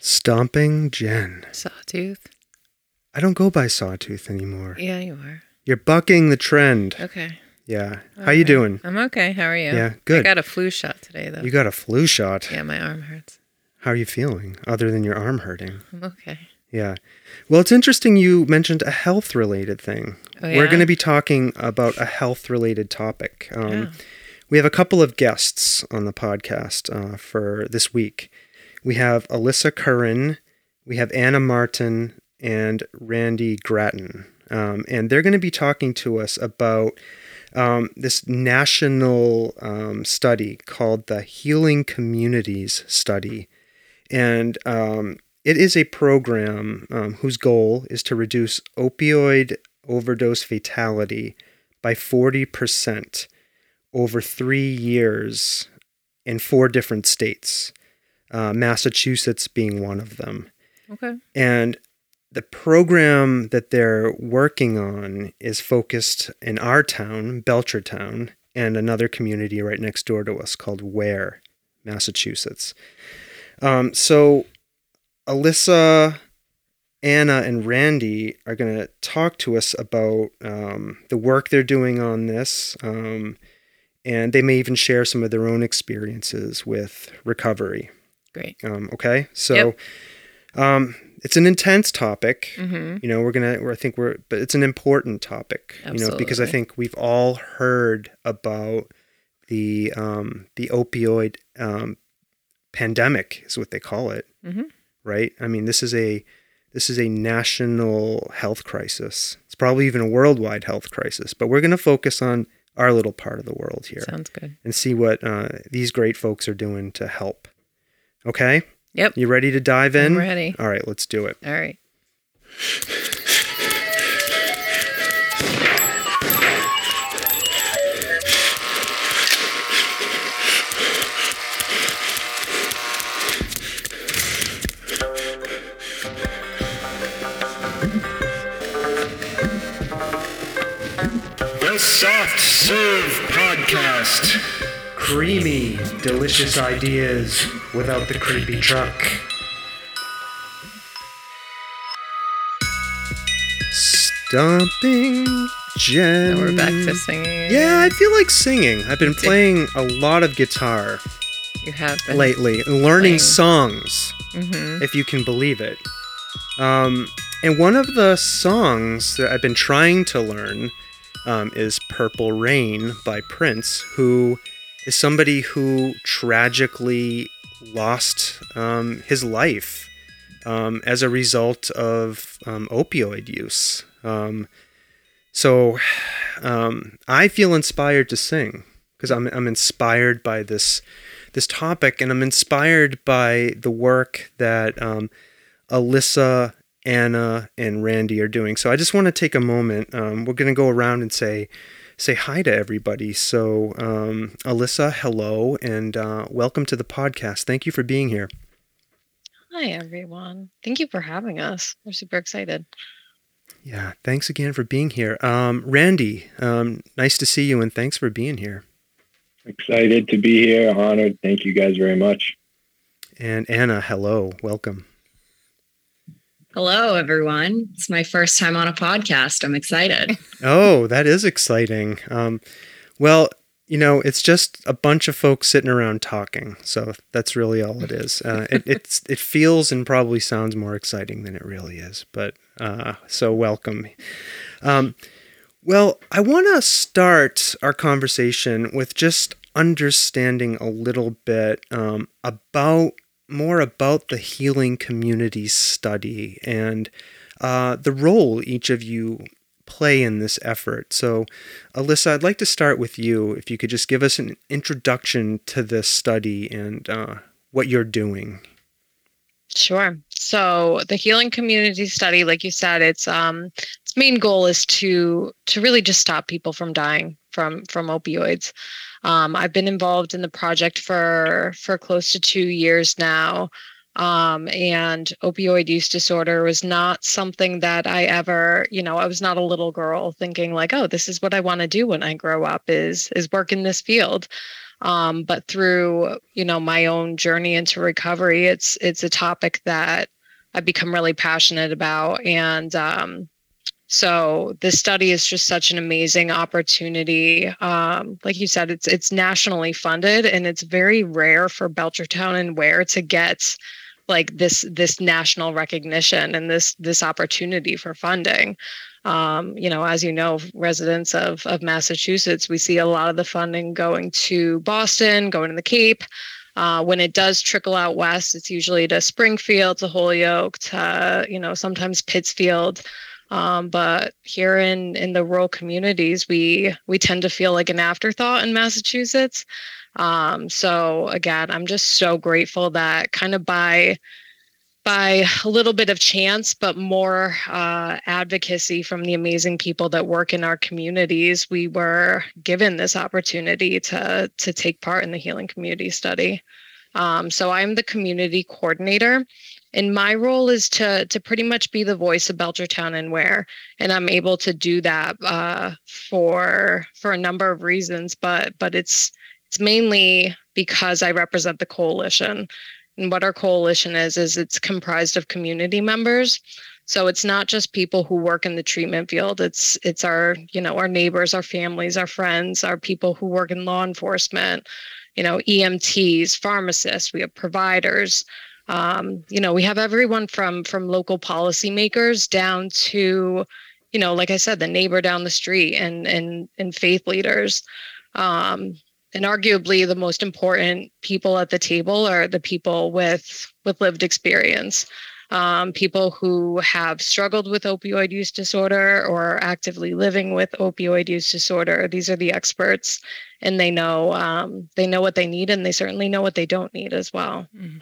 Stomping Jen. Sawtooth. I don't go by Sawtooth anymore. Yeah, you are. You're bucking the trend. Okay. Yeah. How you doing? I'm okay. How are you? Yeah, good. I got a flu shot today, though. You got a flu shot. yeah, my arm hurts. How are you feeling other than your arm hurting? I'm okay. Yeah. Well, it's interesting you mentioned a health related thing. Oh, We're going to be talking about a health related topic. Um, Yeah. We have a couple of guests on the podcast uh, for this week. We have Alyssa Curran, we have Anna Martin, and Randy Gratton. Um, and they're going to be talking to us about um, this national um, study called the Healing Communities Study. And um, it is a program um, whose goal is to reduce opioid overdose fatality by 40% over three years in four different states, uh, Massachusetts being one of them. Okay. And the program that they're working on is focused in our town, Belchertown, and another community right next door to us called Ware, Massachusetts. Um, so Alyssa, Anna, and Randy are going to talk to us about um, the work they're doing on this. Um, and they may even share some of their own experiences with recovery. Great. Um, okay, so Yep. um, it's an intense topic. Mm-hmm. You know, we're gonna. I think we're, but it's an important topic. You know, because I think we've all heard about the um, the opioid um, pandemic is what they call it, Mhm. Right? I mean, this is a this is a national health crisis. It's probably even a worldwide health crisis. But we're gonna focus on our little part of the world here Sounds good. and see what uh, these great folks are doing to help. Okay. Yep. You ready to dive in? I'm ready. All right, let's do it. All right. Serve Podcast. Creamy, delicious ideas without the creepy truck. Stomping Jen. Now we're back to singing. Yeah, I feel like singing. I've been playing a lot of guitar You have been. lately, and learning Playing. songs. Mm-hmm. if you can believe it. Um, and one of the songs that I've been trying to learn um, is Purple Rain by Prince, who is somebody who tragically lost um, his life um, as a result of um, opioid use. Um, so um, I feel inspired to sing because I'm, I'm inspired by this this topic, and I'm inspired by the work that Alyssa, Anna, and Randy are doing. So I just want to take a moment. Um, we're going to go around and say say hi to everybody. So um, Alyssa, hello, and uh, welcome to the podcast. Thank you for being here. Hi, everyone. Thank you for having us. We're super excited. Yeah, thanks again for being here. Um, Randy, um, nice to see you, and thanks for being here. Excited to be here. Honored. Thank you guys very much. And Anna, hello, welcome. Hello, everyone. It's my first time on a podcast. I'm excited. Oh, that is exciting. Um, well, you know, it's just a bunch of folks sitting around talking. So that's really all it is. Uh, it, it's it feels and probably sounds more exciting than it really is. But uh, so welcome. Um, well, I want to start our conversation with just understanding a little bit um, about more about the healing community study and uh, the role each of you play in this effort. So, Alyssa, I'd like to start with you. If you could just give us an introduction to this study and uh, what you're doing. Sure. So the healing community study, like you said, its um its main goal is to to really just stop people from dying from from opioids. Um, I've been involved in the project for for close to two years now. Um, and opioid use disorder was not something that I ever, you know, I was not a little girl thinking like, oh, this is what I want to do when I grow up is is work in this field. Um, but through, you know, my own journey into recovery, it's it's a topic that I've become really passionate about. And um, so this study is just such an amazing opportunity. Um, like you said, it's it's nationally funded and it's very rare for Belchertown and Ware to get like this this national recognition and this this opportunity for funding. Um, you know, as you know, residents of of Massachusetts, we see a lot of the funding going to Boston, going to the Cape. Uh, when it does trickle out west, it's usually to Springfield, to Holyoke, to you know sometimes Pittsfield. Um, but here in in the rural communities, we we tend to feel like an afterthought in Massachusetts. Um, so again, I'm just so grateful that kind of by by a little bit of chance, but more uh, advocacy from the amazing people that work in our communities, we were given this opportunity to to take part in the healing community study. Um, so I'm the community coordinator, and my role is to to pretty much be the voice of Belchertown and Ware, and I'm able to do that uh, for for a number of reasons, but but it's it's mainly because I represent the coalition. And what our coalition is, is it's comprised of community members. So it's not just people who work in the treatment field. It's it's our, you know, our neighbors, our families, our friends, our people who work in law enforcement, you know, EMTs, pharmacists, we have providers. Um, you know, we have everyone from from local policymakers down to, you know, like I said, the neighbor down the street and and and faith leaders. Um, and arguably the most important people at the table are the people with with lived experience um, people who have struggled with opioid use disorder or are actively living with opioid use disorder these are the experts and they know um, they know what they need and they certainly know what they don't need as well mm-hmm.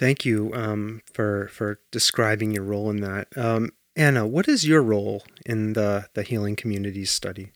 Thank you um, for for describing your role in that um, anna what is your role in the the healing communities study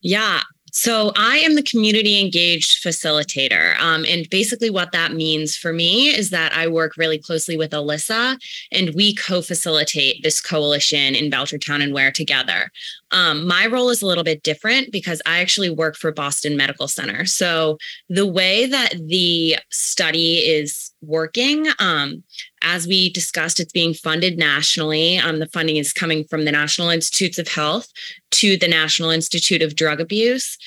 yeah, so I am the community engaged facilitator. Um, and basically, what that means for me is that I work really closely with Alyssa and we co facilitate this coalition in Belchertown and Ware together. Um, my role is a little bit different because I actually work for Boston Medical Center. So the way that the study is working, um, as we discussed, it's being funded nationally. Um, the funding is coming from the National Institutes of Health to the National Institute of Drug Abuse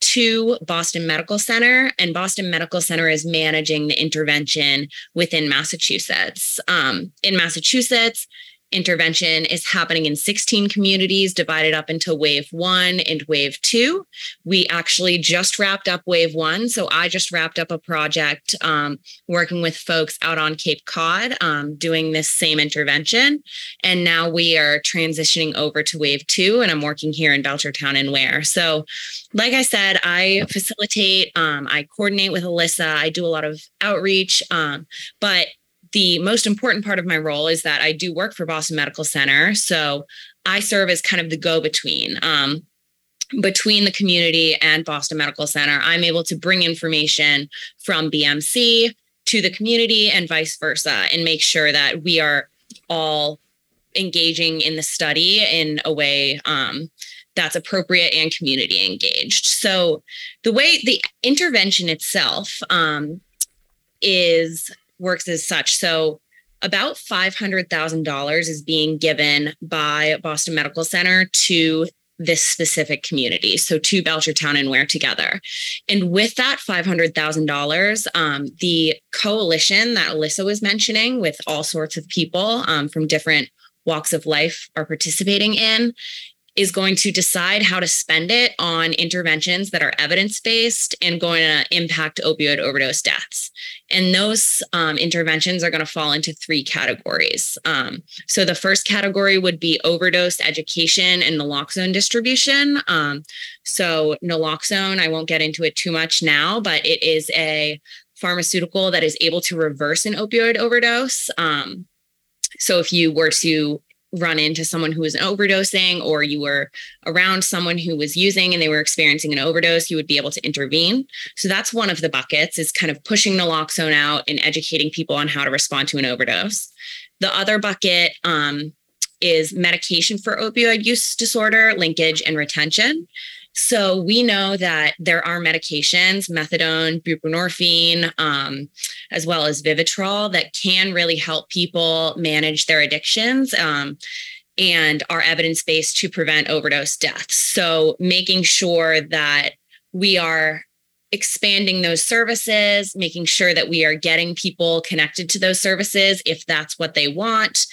to Boston Medical Center, and Boston Medical Center is managing the intervention within Massachusetts. Um, in Massachusetts, intervention is happening in 16 communities divided up into wave one and wave two. We actually just wrapped up wave one. So I just wrapped up a project um, working with folks out on Cape Cod um, doing this same intervention. And now we are transitioning over to wave two, and I'm working here in Belchertown and Ware. So, like I said, I facilitate, um, I coordinate with Alyssa, I do a lot of outreach, um, but the most important part of my role is that I do work for Boston Medical Center. So I serve as kind of the go between. Um, between the community and Boston Medical Center, I'm able to bring information from BMC to the community and vice versa and make sure that we are all engaging in the study in a way um, that's appropriate and community engaged. So, the way the intervention itself um, is works as such. So about $500,000 is being given by Boston Medical Center to this specific community. So to Belchertown and Ware together. And with that $500,000, um, the coalition that Alyssa was mentioning with all sorts of people um, from different walks of life are participating in is going to decide how to spend it on interventions that are evidence based and going to impact opioid overdose deaths. And those um, interventions are going to fall into three categories. Um, so the first category would be overdose education and naloxone distribution. Um, so naloxone, I won't get into it too much now, but it is a pharmaceutical that is able to reverse an opioid overdose. Um, so if you were to run into someone who was overdosing or you were around someone who was using and they were experiencing an overdose you would be able to intervene. So that's one of the buckets is kind of pushing naloxone out and educating people on how to respond to an overdose. The other bucket um, is medication for opioid use disorder linkage and retention so we know that there are medications, methadone, buprenorphine, um, as well as Vivitrol, that can really help people manage their addictions. Um, and are evidence based to prevent overdose deaths. So, making sure that we are expanding those services, making sure that we are getting people connected to those services if that's what they want,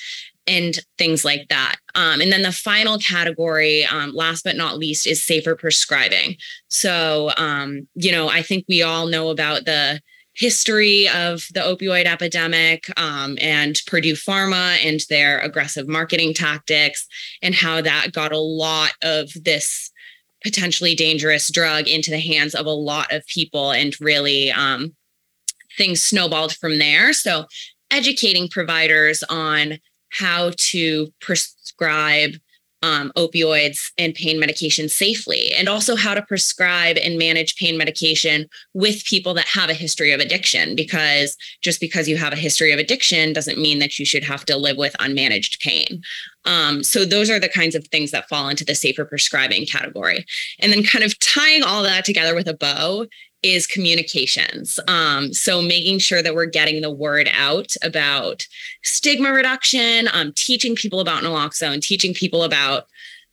and things like that. Um, and then the final category, um, last but not least, is safer prescribing. So, um, you know, I think we all know about the history of the opioid epidemic um, and Purdue Pharma and their aggressive marketing tactics, and how that got a lot of this potentially dangerous drug into the hands of a lot of people and really um, things snowballed from there. So, educating providers on how to prescribe um, opioids and pain medication safely, and also how to prescribe and manage pain medication with people that have a history of addiction. Because just because you have a history of addiction doesn't mean that you should have to live with unmanaged pain. Um, so, those are the kinds of things that fall into the safer prescribing category. And then, kind of tying all that together with a bow is communications. Um, so making sure that we're getting the word out about stigma reduction, um, teaching people about naloxone, teaching people about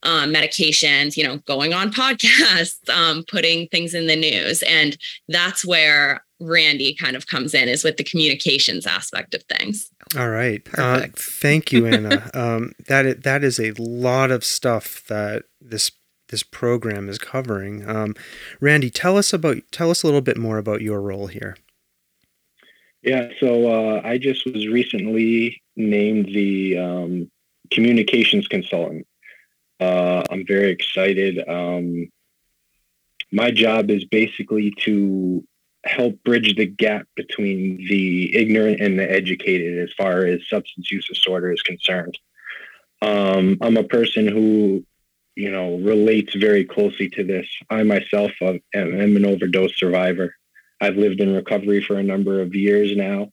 um, medications, you know, going on podcasts, um, putting things in the news. And that's where Randy kind of comes in is with the communications aspect of things. All right. Uh, thank you, Anna. um, that, is, that is a lot of stuff that this this program is covering. Um, Randy, tell us about tell us a little bit more about your role here. Yeah, so uh, I just was recently named the um, communications consultant. Uh, I'm very excited. Um, my job is basically to help bridge the gap between the ignorant and the educated as far as substance use disorder is concerned. Um, I'm a person who you know, relates very closely to this. I myself am, am an overdose survivor. I've lived in recovery for a number of years now.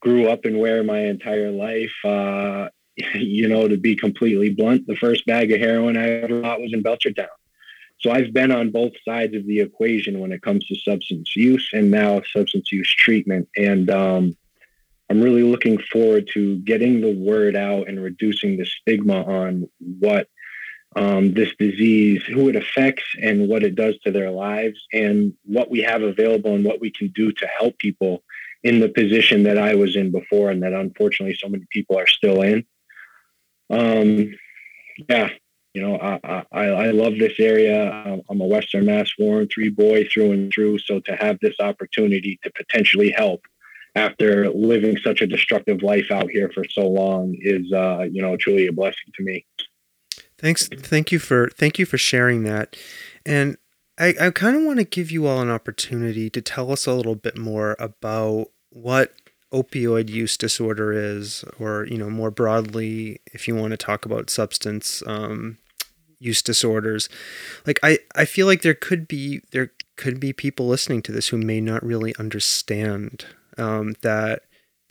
Grew up in Ware my entire life. Uh, you know, to be completely blunt, the first bag of heroin I ever bought was in Belchertown. So I've been on both sides of the equation when it comes to substance use and now substance use treatment. And um, I'm really looking forward to getting the word out and reducing the stigma on what um, this disease, who it affects, and what it does to their lives, and what we have available and what we can do to help people in the position that I was in before, and that unfortunately so many people are still in. Um, yeah, you know, I, I, I love this area. I'm a Western Mass Warren three boy through and through. So to have this opportunity to potentially help after living such a destructive life out here for so long is, uh, you know, truly a blessing to me. Thanks. Thank you for thank you for sharing that. And I, I kind of want to give you all an opportunity to tell us a little bit more about what opioid use disorder is, or you know more broadly, if you want to talk about substance um, use disorders. Like I, I feel like there could be there could be people listening to this who may not really understand um, that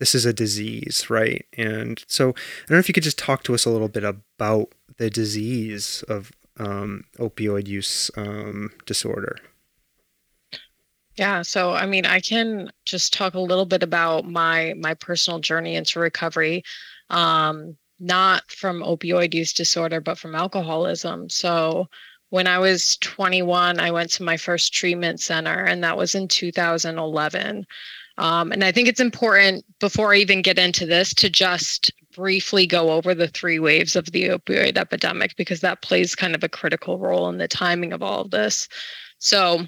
this is a disease, right? And so I don't know if you could just talk to us a little bit about the disease of um, opioid use um, disorder? Yeah, so I mean, I can just talk a little bit about my my personal journey into recovery, um, not from opioid use disorder, but from alcoholism. So when I was 21, I went to my first treatment center, and that was in 2011. Um, and I think it's important before I even get into this to just briefly go over the three waves of the opioid epidemic because that plays kind of a critical role in the timing of all of this. So,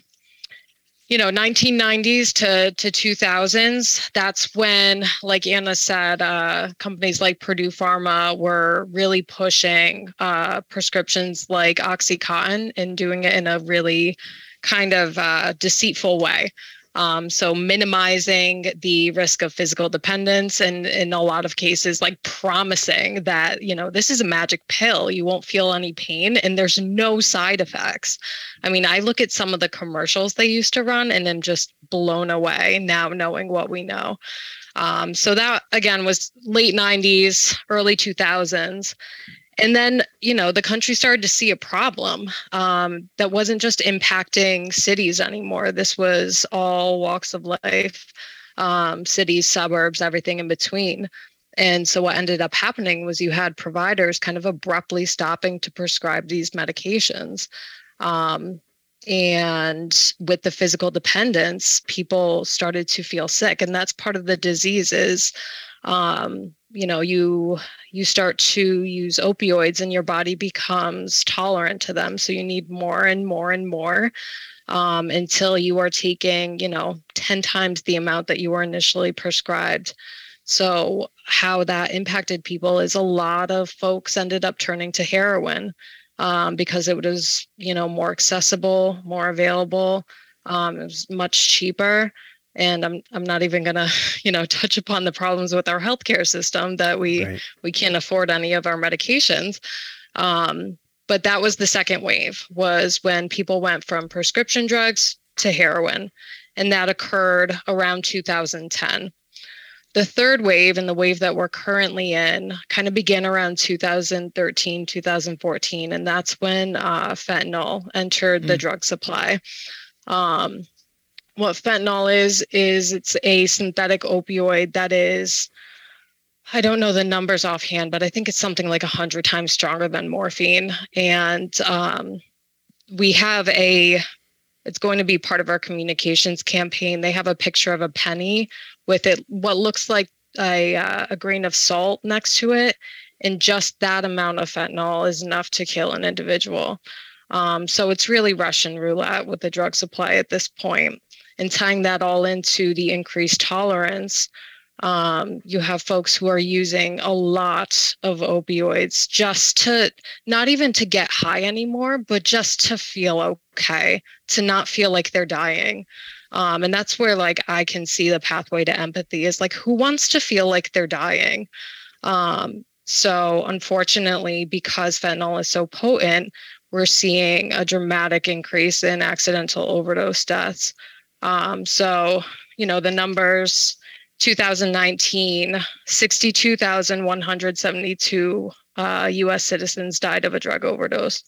you know 1990s to to 2000s that's when like anna said uh, companies like purdue pharma were really pushing uh, prescriptions like oxycontin and doing it in a really kind of uh, deceitful way um, so minimizing the risk of physical dependence and in a lot of cases like promising that you know this is a magic pill. You won't feel any pain and there's no side effects. I mean i look at some of the commercials they used to run and i'm just blown away now knowing what we know. Um, so that again was late 90s early 2000s and then you know the country started to see a problem um, that wasn't just impacting cities anymore. This was all walks of life um, cities suburbs everything in between. And so what ended up happening was you had providers kind of abruptly stopping to prescribe these medications um, and with the physical dependence people started to feel sick. And that's part of the disease is um, you know you you start to use opioids and your body becomes tolerant to them. So you need more and more and more um, until you are taking you know 10 times the amount that you were initially prescribed. So how that impacted people is a lot of folks ended up turning to heroin um, because it was you know more accessible more available um, it was much cheaper and i'm i'm not even going to you know touch upon the problems with our healthcare system that we right. we can't afford any of our medications. Um, but that was the second wave was when people went from prescription drugs to heroin. And that occurred around 2010 the third wave and the wave that we're currently in kind of began around 2013 2014 and that's when uh, fentanyl entered mm. the drug supply. Um, what fentanyl is is it's a synthetic opioid that is I don't know the numbers offhand, but I think it's something like a hundred times stronger than morphine. And um, we have a, it's going to be part of our communications campaign. They have a picture of a penny with it, what looks like a, uh, a grain of salt next to it. And just that amount of fentanyl is enough to kill an individual. Um, so it's really Russian roulette with the drug supply at this point and tying that all into the increased tolerance um, you have folks who are using a lot of opioids just to not even to get high anymore but just to feel okay to not feel like they're dying. Um, and that's where like i can see the pathway to empathy is like who wants to feel like they're dying? Um, so unfortunately because fentanyl is so potent we're seeing a dramatic increase in accidental overdose deaths um, so, you know, the numbers 2019, 62,172 uh, US citizens died of a drug overdose.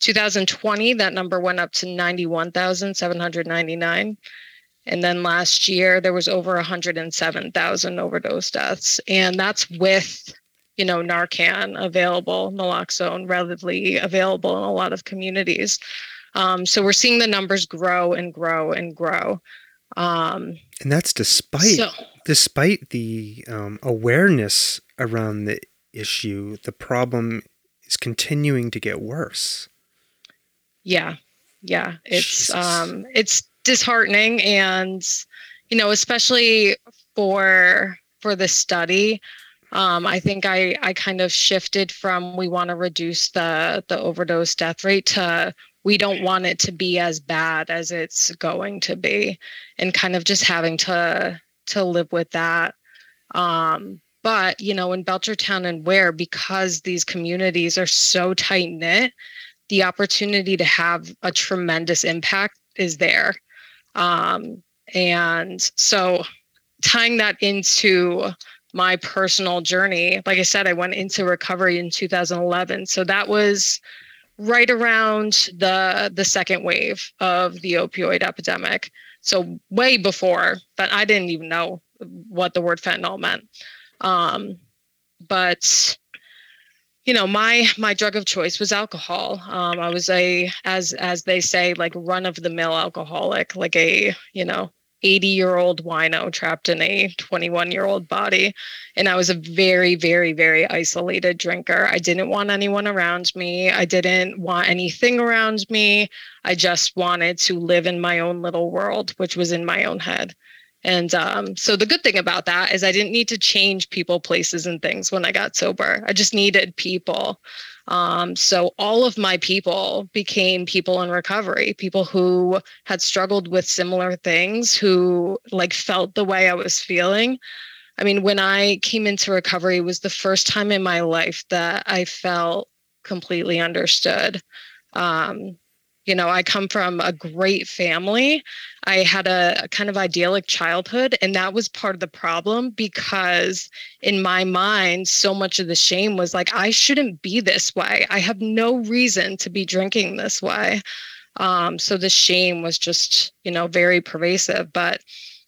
2020, that number went up to 91,799. And then last year, there was over 107,000 overdose deaths. And that's with, you know, Narcan available, naloxone readily available in a lot of communities. Um, so we're seeing the numbers grow and grow and grow. Um, and that's despite so, despite the um, awareness around the issue, the problem is continuing to get worse. Yeah, yeah, it's um, it's disheartening, and you know, especially for for the study. Um, I think I I kind of shifted from we want to reduce the the overdose death rate to we don't want it to be as bad as it's going to be and kind of just having to to live with that. Um, but you know in belchertown and ware because these communities are so tight knit the opportunity to have a tremendous impact is there. Um, and so tying that into my personal journey like i said i went into recovery in 2011 so that was right around the the second wave of the opioid epidemic. So way before, that, I didn't even know what the word fentanyl meant. Um, but you know, my my drug of choice was alcohol. Um, I was a as as they say like run of the mill alcoholic, like a you know 80 year old wino trapped in a 21 year old body. And I was a very, very, very isolated drinker. I didn't want anyone around me. I didn't want anything around me. I just wanted to live in my own little world, which was in my own head. And um, so the good thing about that is I didn't need to change people, places, and things when I got sober. I just needed people. Um, so all of my people became people in recovery, people who had struggled with similar things, who like felt the way I was feeling. I mean, when I came into recovery, it was the first time in my life that I felt completely understood. Um, you know, I come from a great family. I had a, a, kind of idyllic childhood, and that was part of the problem because in my mind, so much of the shame was like, I shouldn't be this way. I have no reason to be drinking this way. Um, so the shame was just, you know, very pervasive. But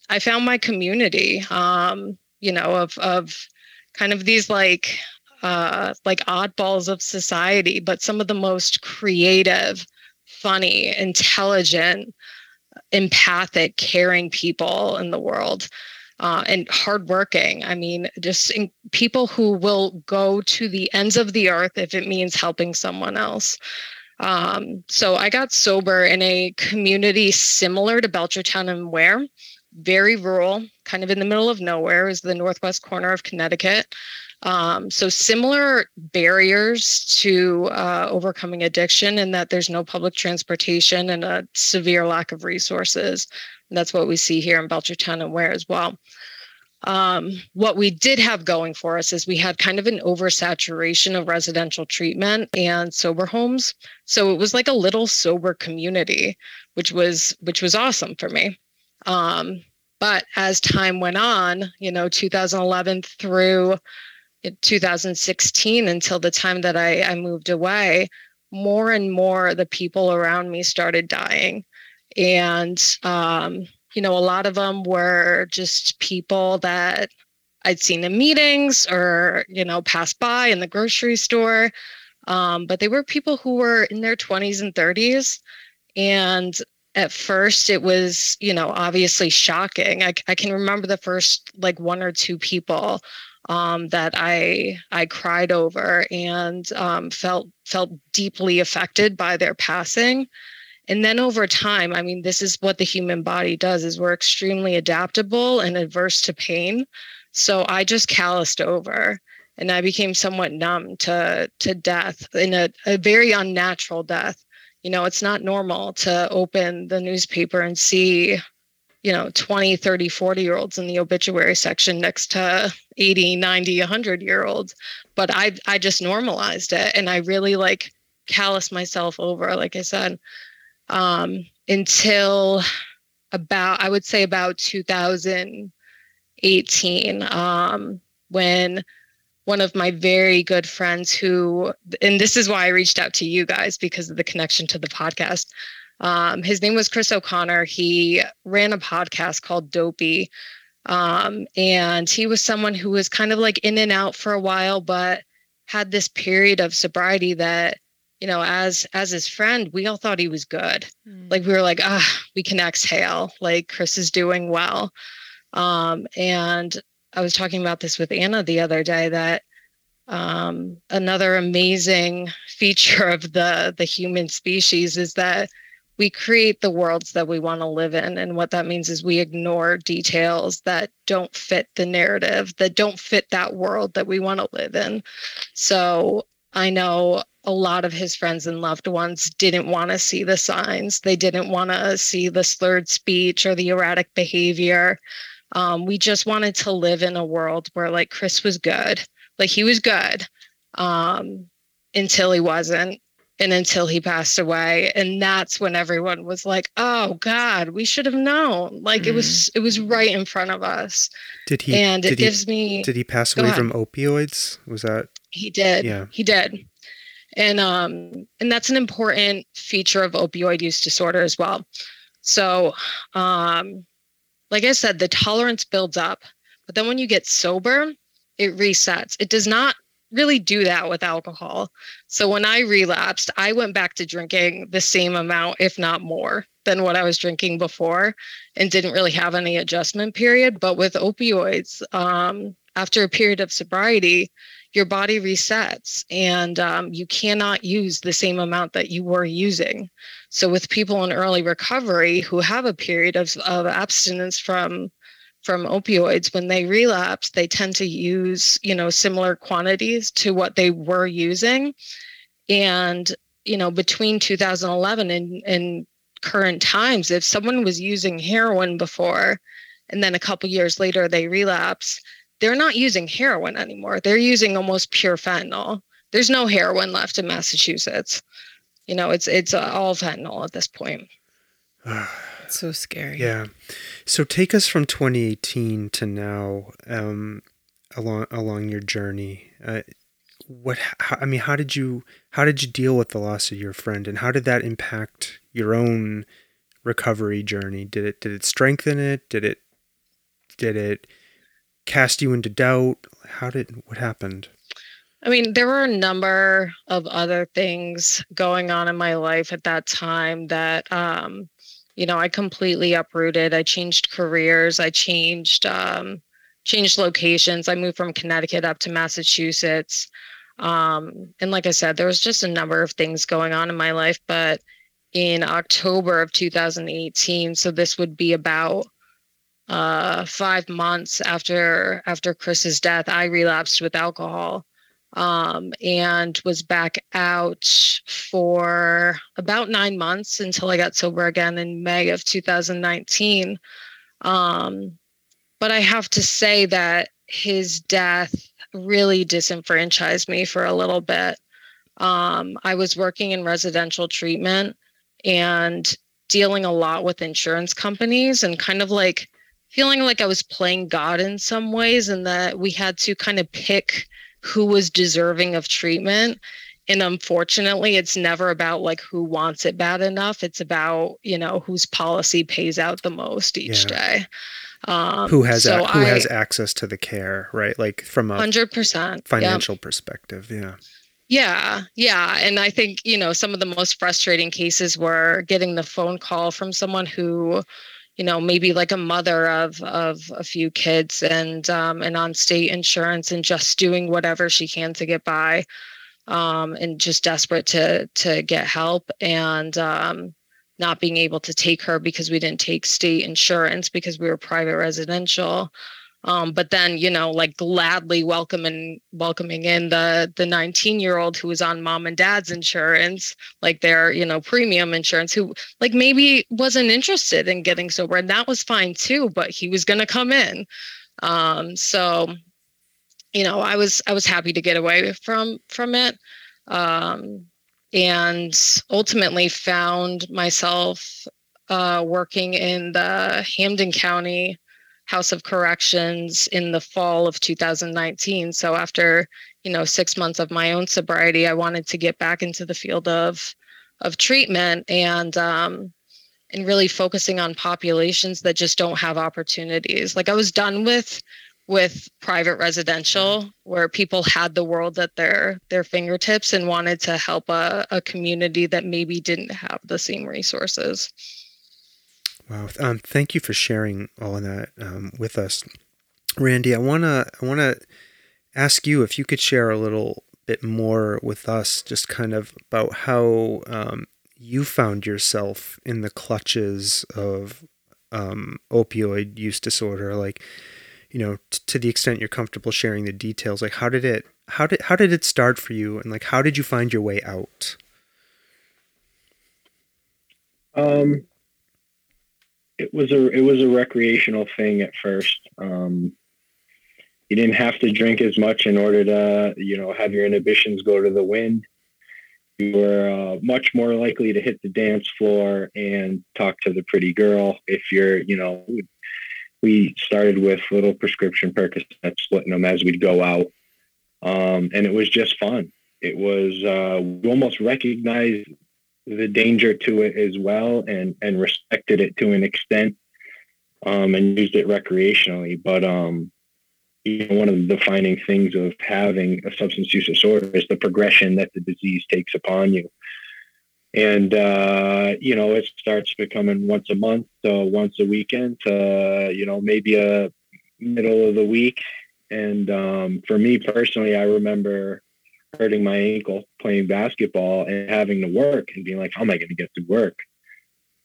I found my community, um, you know, of of kind of these like uh, like oddballs of society, but some of the most creative funny, intelligent, empathic, caring people in the world. Uh, and hardworking. I mean, just in, people who will go to the ends of the earth if it means helping someone else. Um, so I got sober in a community similar to Belchertown and Ware, very rural, kind of in the middle of nowhere, is the northwest corner of Connecticut. Um, so similar barriers to uh, overcoming addiction in that there's no public transportation and a severe lack of resources. And that's what we see here in Belchertown and Ware as well. Um, what we did have going for us is we had kind of an oversaturation of residential treatment and sober homes. So it was like a little sober community, which was which was awesome for me. Um, but as time went on, you know, 2011 through 2016 until the time that I, I moved away, more and more the people around me started dying. And, um, you know, a lot of them were just people that I'd seen in meetings or, you know, passed by in the grocery store. Um, but they were people who were in their 20s and 30s. And at first, it was, you know, obviously shocking. I, I can remember the first like one or two people um, that I I cried over and um, felt felt deeply affected by their passing. And then over time, I mean, this is what the human body does: is we're extremely adaptable and averse to pain. So I just calloused over, and I became somewhat numb to to death in a, a very unnatural death. You know, it's not normal to open the newspaper and see you know 20 30 40 year olds in the obituary section next to 80 90 100 year olds but i i just normalized it and i really like callous myself over like i said um until about i would say about 2018 um when one of my very good friends who and this is why i reached out to you guys because of the connection to the podcast um, his name was Chris O'Connor. He ran a podcast called Dopey. Um, and he was someone who was kind of like in and out for a while, but had this period of sobriety that, you know, as as his friend, we all thought he was good. Mm. Like we were like, ah, we can exhale. Like Chris is doing well. Um, and I was talking about this with Anna the other day that um, another amazing feature of the the human species is that we create the worlds that we want to live in. And what that means is we ignore details that don't fit the narrative, that don't fit that world that we want to live in. So I know a lot of his friends and loved ones didn't want to see the signs. They didn't want to see the slurred speech or the erratic behavior. Um, we just wanted to live in a world where, like, Chris was good, like, he was good um, until he wasn't and until he passed away. And that's when everyone was like oh god we should have known. Like mm. it was mm. it was right in front of us. Did he and it gives me did he pass away from opioids? Was that he did. Yeah. He did. And um and that's an important feature of opioid use disorder as well. So um like i said the tolerance builds up but then when you get sober it resets. It does not really do that with alcohol. So when I relapsed, I went back to drinking the same amount, if not more, than what I was drinking before, and didn't really have any adjustment period. But with opioids, um, after a period of sobriety, your body resets and um, you cannot use the same amount that you were using. So, with people in early recovery who have a period of, of abstinence from from opioids when they relapse they tend to use you know similar quantities to what they were using and you know between 2011 and, and current times if someone was using heroin before and then a couple years later they relapse they're not using heroin anymore they're using almost pure fentanyl there's no heroin left in massachusetts you know it's it's all fentanyl at this point so scary yeah so take us from 2018 to now, um, along along your journey. Uh, what how, I mean, how did you how did you deal with the loss of your friend, and how did that impact your own recovery journey? Did it did it strengthen it? Did it did it cast you into doubt? How did what happened? I mean, there were a number of other things going on in my life at that time that um, you know i completely uprooted i changed careers i changed um, changed locations i moved from connecticut up to massachusetts um, and like i said there was just a number of things going on in my life but in october of 2018 so this would be about uh, five months after after chris's death i relapsed with alcohol um, and was back out for about nine months until I got sober again in May of 2019. Um, but I have to say that his death really disenfranchised me for a little bit. Um, I was working in residential treatment and dealing a lot with insurance companies and kind of like feeling like I was playing God in some ways, and that we had to kind of pick who was deserving of treatment. And unfortunately it's never about like who wants it bad enough. It's about you know whose policy pays out the most each yeah. day. Um, who has so a, who I, has access to the care right? Like from a 100% financial yep. perspective yeah. Yeah. Yeah. And i think you know some of the most frustrating cases were getting the phone call from someone who you know maybe like a mother of of a few kids and um, and on state insurance and just doing whatever she can to get by um, and just desperate to to get help and um, not being able to take her because we didn't take state insurance because we were private residential um, but then, you know, like gladly welcoming welcoming in the the 19 year old who was on mom and dad's insurance, like their, you know, premium insurance, who like maybe wasn't interested in getting sober. And that was fine too, but he was gonna come in. Um, so you know, I was I was happy to get away from from it. Um, and ultimately found myself uh, working in the Hampden County House of Corrections in the fall of 2019. So after, you know, 6 months of my own sobriety, I wanted to get back into the field of of treatment and um and really focusing on populations that just don't have opportunities. Like I was done with with private residential where people had the world at their their fingertips and wanted to help a, a community that maybe didn't have the same resources. Wow. Um, thank you for sharing all of that um, with us, Randy. I wanna I wanna ask you if you could share a little bit more with us, just kind of about how um, you found yourself in the clutches of um, opioid use disorder. Like, you know, t- to the extent you're comfortable sharing the details. Like, how did it how did how did it start for you, and like how did you find your way out? Um, it was a it was a recreational thing at first. Um, you didn't have to drink as much in order to you know have your inhibitions go to the wind. You were uh, much more likely to hit the dance floor and talk to the pretty girl if you're you know. We started with little prescription Percocet, splitting them as we'd go out, um, and it was just fun. It was uh, we almost recognized the danger to it as well and and respected it to an extent um, and used it recreationally but um, you know, one of the defining things of having a substance use disorder is the progression that the disease takes upon you. And, uh, you know, it starts becoming once a month, to once a weekend, to, you know, maybe a middle of the week. And um, for me personally, I remember hurting my ankle playing basketball and having to work and being like, how am I going to get to work?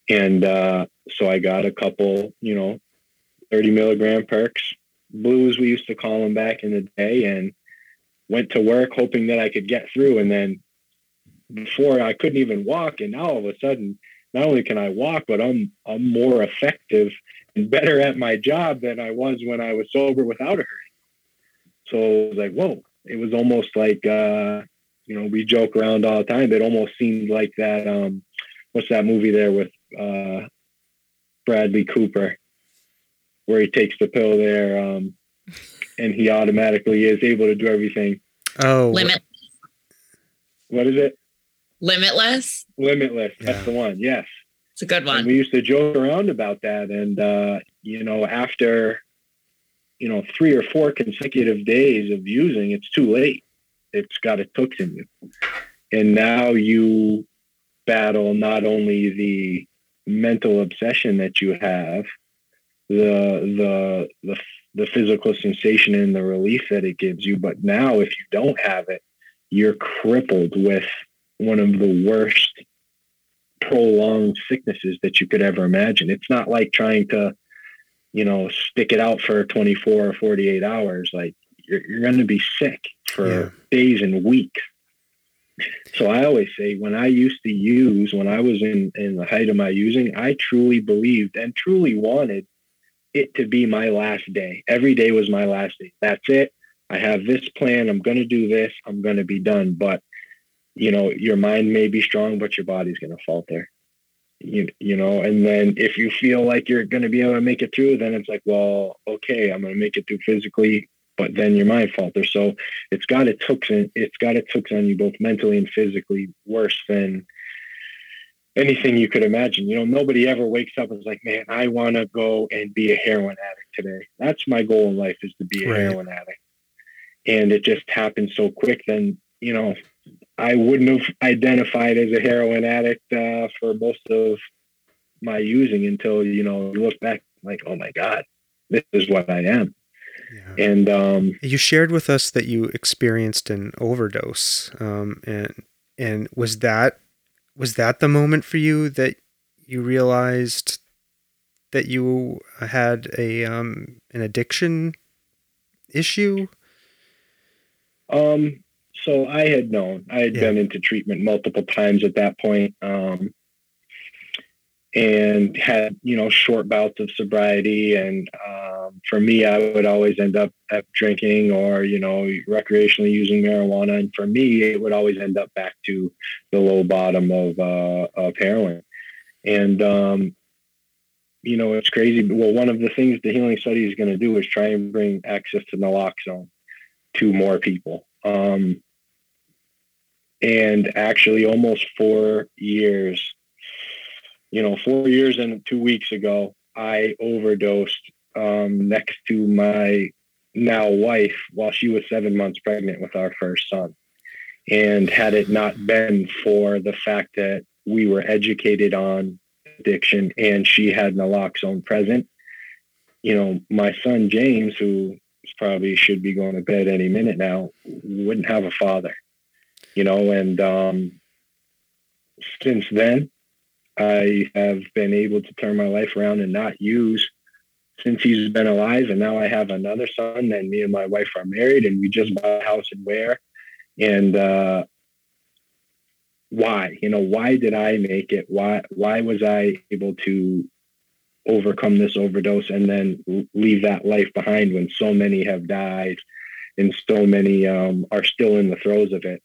And uh, so I got a couple, you know, 30 milligram perks, blues, we used to call them back in the day, and went to work hoping that I could get through. And then before I couldn't even walk. And now all of a sudden, not only can I walk, but I'm, I'm more effective and better at my job than I was when I was sober without a. So it was like, whoa, it was almost like, uh, you know, we joke around all the time. It almost seemed like that. Um, what's that movie there with uh, Bradley Cooper, where he takes the pill there, um, and he automatically is able to do everything. Oh, Limit. What is it? Limitless. Limitless. That's the one. Yes. It's a good And one. we used to joke around about that. And, uh, you know, after, you know, three or four consecutive days of using, it's too late. It's got its hooks in you. And now you battle not only the mental obsession that you have, the, the, the, the physical sensation and the relief that it gives you, but now if you don't have it, you're crippled with one of the worst prolonged sicknesses that you could ever imagine. It's not like trying to, you know, stick it out for 24 or 48 hours. Like you're, you're going to be sick for Yeah. days and weeks. So I always say when I used to use, when I was in, in the height of my using, I truly believed and truly wanted it to be my last day. Every day was my last day. That's it. I have this plan. I'm going to do this. I'm going to be done. But you know your mind may be strong but your body's going to falter you, you know and then if you feel like you're going to be able to make it through then it's like well okay i'm going to make it through physically but then your mind falters so it's got its hooks in it's got its hooks on you both mentally and physically worse than anything you could imagine. You know nobody ever wakes up and is like man i want to go and be a heroin addict today. That's my goal in life is to be a Right. heroin addict. And it just happens so quick then you know I wouldn't have identified as a heroin addict uh, for most of my using until you know you look back like, oh my god, this is what I am. yeah. And um, You shared with us that you experienced an overdose, um, and and was that was that the moment for you that you realized that you had a um, an addiction issue? um, so I had known I had Yeah. been into treatment multiple times at that point, um, and had you know short bouts of sobriety. And um, for me, I would always end up at drinking or you know recreationally using marijuana. And for me, it would always end up back to the low bottom of uh, of heroin. And um, you know, it's crazy. Well, one of the things the healing study is going to do is try and bring access to naloxone to more people. Um, and actually, almost four years, you know, four years and two weeks ago, I overdosed um, next to my now wife while she was seven months pregnant with our first son. And had it not been for the fact that we were educated on addiction and she had naloxone present, you know, my son James, who probably should be going to bed any minute now, wouldn't have a father, you know, and um, since then, I have been able to turn my life around and not use since he's been alive. And now I have another son, and me and my wife are married, and we just bought a house in Ware. And uh, why? You know, why did I make it? Why? Why was I able to overcome this overdose and then leave that life behind when so many have died and so many um, are still in the throes of it?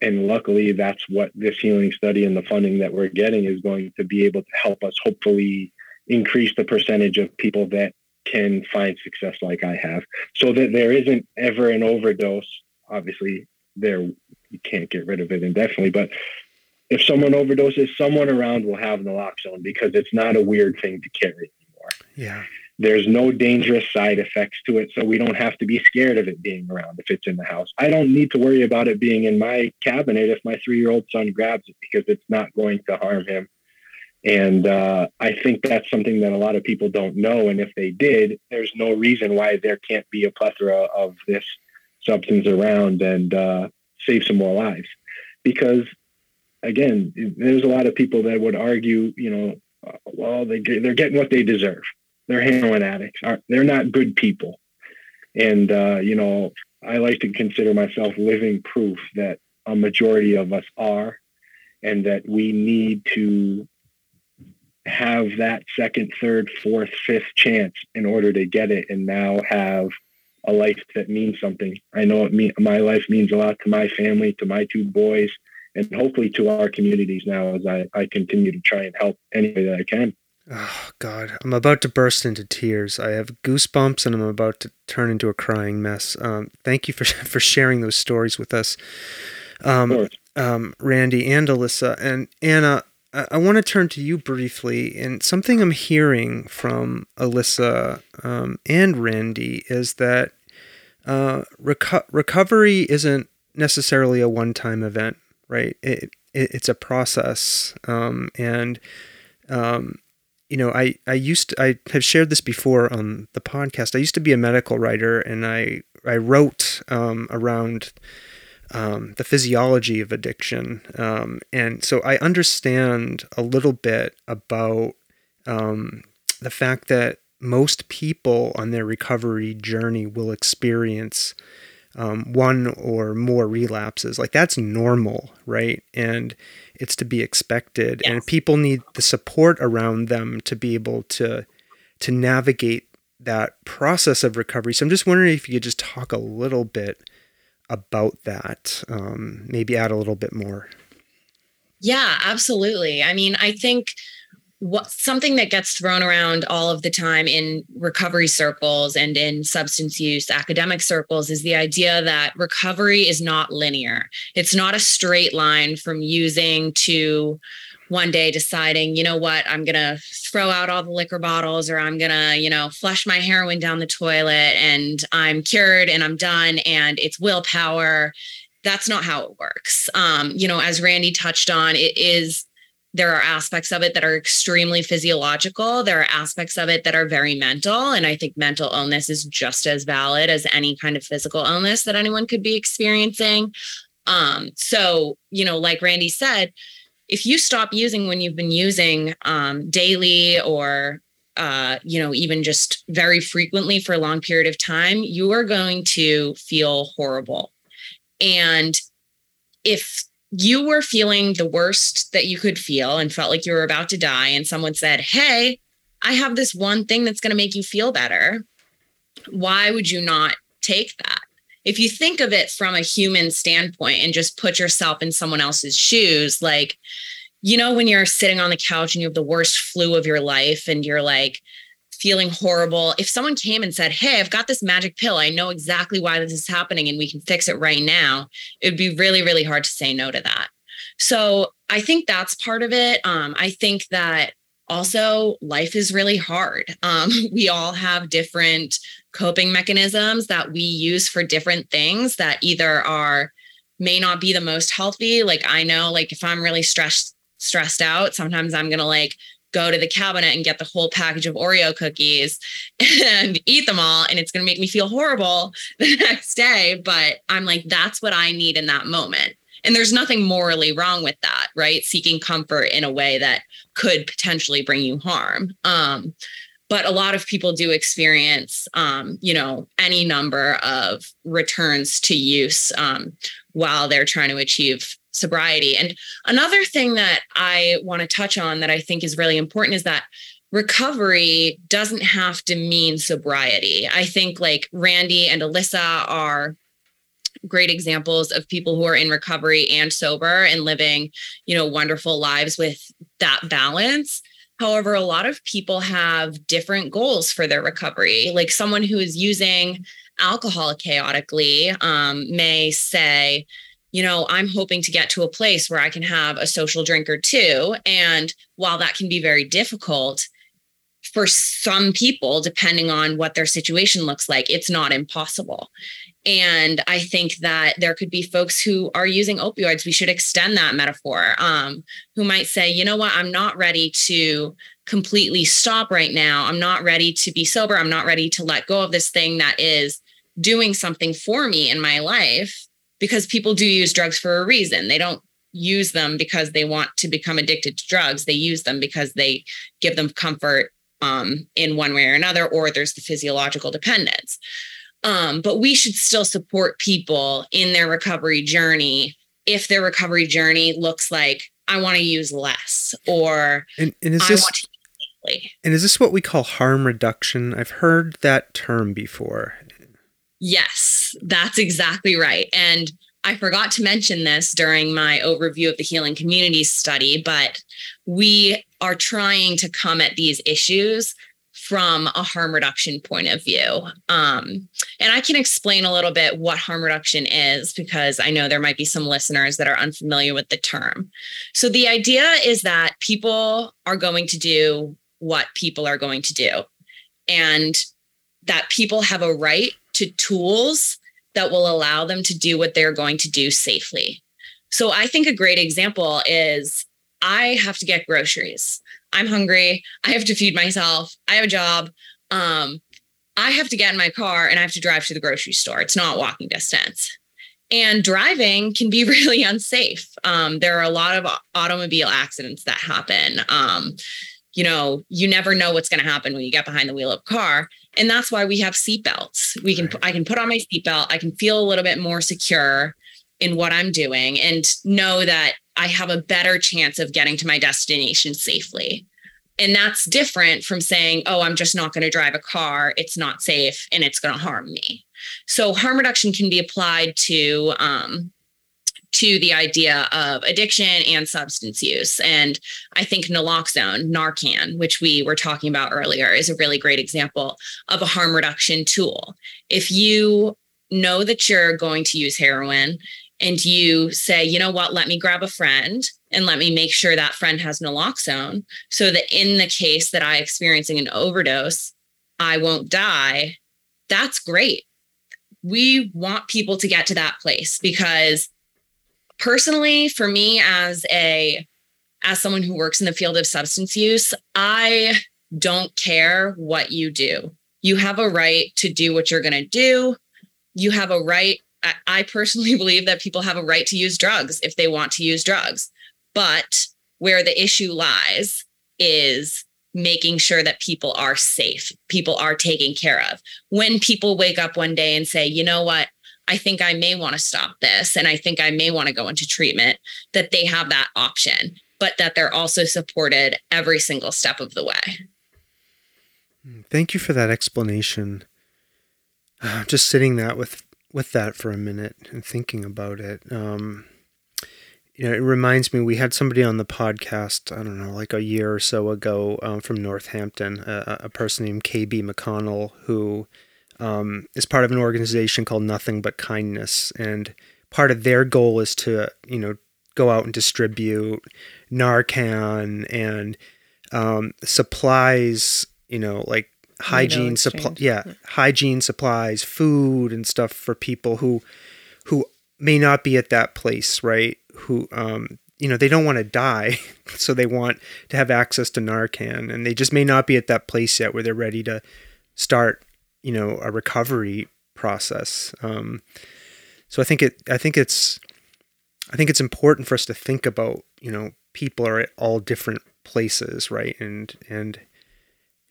And luckily, that's what this healing study and the funding that we're getting is going to be able to help us hopefully increase the percentage of people that can find success like I have so that there isn't ever an overdose. Obviously, there you can't get rid of it indefinitely, but if someone overdoses, someone around will have naloxone because it's not a weird thing to carry anymore. Yeah. There's no dangerous side effects to it, so we don't have to be scared of it being around if it's in the house. I don't need to worry about it being in my cabinet if my three year old son grabs it because it's not going to harm him. And uh, I think that's something that a lot of people don't know. And if they did, there's no reason why there can't be a plethora of this substance around and uh, save some more lives. Because again, there's a lot of people that would argue, you know, well, they they're getting what they deserve they're heroin addicts. They're not good people. And, uh, you know, I like to consider myself living proof that a majority of us are and that we need to have that second, third, fourth, fifth chance in order to get it and now have a life that means something. I know it mean, my life means a lot to my family, to my two boys, and hopefully to our communities now as I, I continue to try and help any way that I can. Oh God, I'm about to burst into tears. I have goosebumps, and I'm about to turn into a crying mess. Um, thank you for for sharing those stories with us, um, um, Randy and Alyssa and Anna. I, I want to turn to you briefly, and something I'm hearing from Alyssa um, and Randy is that uh, reco- recovery isn't necessarily a one-time event, right? It, it, it's a process, um, and um, you know, I, I used to, I have shared this before on the podcast. I used to be a medical writer, and I I wrote um, around um, the physiology of addiction, um, and so I understand a little bit about um, the fact that most people on their recovery journey will experience um, one or more relapses. Like that's normal, right? And it's to be expected. Yes. And people need the support around them to be able to to navigate that process of recovery. So I'm just wondering if you could just talk a little bit about that. Um, maybe add a little bit more. Yeah, absolutely. I mean, I think what something that gets thrown around all of the time in recovery circles and in substance use academic circles is the idea that recovery is not linear. It's not a straight line from using to one day deciding, you know what, I'm going to throw out all the liquor bottles or I'm going to, you know, flush my heroin down the toilet and I'm cured and I'm done and it's willpower. That's not how it works. Um, you know, as Randy touched on, it is there are aspects of it that are extremely physiological. There are aspects of it that are very mental. And I think mental illness is just as valid as any kind of physical illness that anyone could be experiencing. Um, so, you know, like Randy said, if you stop using when you've been using um, daily or uh, you know, even just very frequently for a long period of time, you are going to feel horrible. And if you were feeling the worst that you could feel and felt like you were about to die, and someone said, Hey, I have this one thing that's going to make you feel better. Why would you not take that? If you think of it from a human standpoint and just put yourself in someone else's shoes, like, you know, when you're sitting on the couch and you have the worst flu of your life and you're like, feeling horrible, if someone came and said, Hey, I've got this magic pill, I know exactly why this is happening and we can fix it right now, it would be really, really hard to say no to that. So I think that's part of it. Um, I think that also life is really hard. Um, we all have different coping mechanisms that we use for different things that either are may not be the most healthy. Like I know, like if I'm really stressed stressed out, sometimes I'm gonna like go to the cabinet and get the whole package of Oreo cookies and eat them all. And it's going to make me feel horrible the next day. But I'm like, that's what I need in that moment. And there's nothing morally wrong with that, right? Seeking comfort in a way that could potentially bring you harm. Um, but a lot of people do experience, um, you know, any number of returns to use um, while they're trying to achieve sobriety. And another thing that I want to touch on that I think is really important is that recovery doesn't have to mean sobriety. I think like Randy and Alyssa are great examples of people who are in recovery and sober and living, you know, wonderful lives with that balance. However, a lot of people have different goals for their recovery. Like someone who is using alcohol chaotically um, may say, you know, I'm hoping to get to a place where I can have a social drink or two. And while that can be very difficult, for some people, depending on what their situation looks like, it's not impossible. And I think that there could be folks who are using opioids. We should extend that metaphor, um, who might say, you know what, I'm not ready to completely stop right now. I'm not ready to be sober. I'm not ready to let go of this thing that is doing something for me in my life because people do use drugs for a reason. They don't use them because they want to become addicted to drugs. They use them because they give them comfort um, in one way or another, or there's the physiological dependence. Um, but we should still support people in their recovery journey if their recovery journey looks like I want to use less or and, and is I this, want to use And is this what we call harm reduction? I've heard that term before. Yes, that's exactly right. And I forgot to mention this during my overview of the Healing Communities study, but we are trying to come at these issues from a harm reduction point of view. Um, and I can explain a little bit what harm reduction is because I know there might be some listeners that are unfamiliar with the term. So, the idea is that people are going to do what people are going to do, and that people have a right to tools that will allow them to do what they're going to do safely. So, I think a great example is I have to get groceries. I'm hungry. I have to feed myself. I have a job. Um, I have to get in my car and I have to drive to the grocery store. It's not walking distance. And driving can be really unsafe. Um, there are a lot of automobile accidents that happen. Um, you know, you never know what's going to happen when you get behind the wheel of a car. And that's why we have seatbelts. We can, I can put on my seatbelt. I can feel a little bit more secure in what I'm doing and know that I have a better chance of getting to my destination safely. And that's different from saying, oh, I'm just not going to drive a car. It's not safe and it's going to harm me. So harm reduction can be applied to um, to the idea of addiction and substance use. And I think naloxone, Narcan, which we were talking about earlier, is a really great example of a harm reduction tool. If you know that you're going to use heroin and you say, you know what, let me grab a friend and let me make sure that friend has naloxone so that in the case that I experiencing an overdose, I won't die. That's great. We want people to get to that place because personally for me as a as someone who works in the field of substance use, I don't care what you do. You have a right to do what you're going to do. You have a right I personally believe that people have a right to use drugs if they want to use drugs. But where the issue lies is making sure that people are safe, people are taken care of. When people wake up one day and say, you know what, I think I may want to stop this and I think I may want to go into treatment, that they have that option, but that they're also supported every single step of the way. Thank you for that explanation. Uh, just sitting that with with that for a minute and thinking about it. Um, you know, it reminds me we had somebody on the podcast. I don't know, like a year or so ago um, from Northampton, a, a, person named KB McConnell, who um, is part of an organization called Nothing But Kindness, and part of their goal is to you know go out and distribute Narcan and um, supplies. You know, like hygiene supply yeah, yeah, hygiene supplies food and stuff for people who who may not be at that place right? Who um you know they don't want to die so they want to have access to narcan. And they just may not be at that place yet where they're ready to start you know a recovery process um so i think it i think it's i think it's important for us to think about you know people are at all different places right and and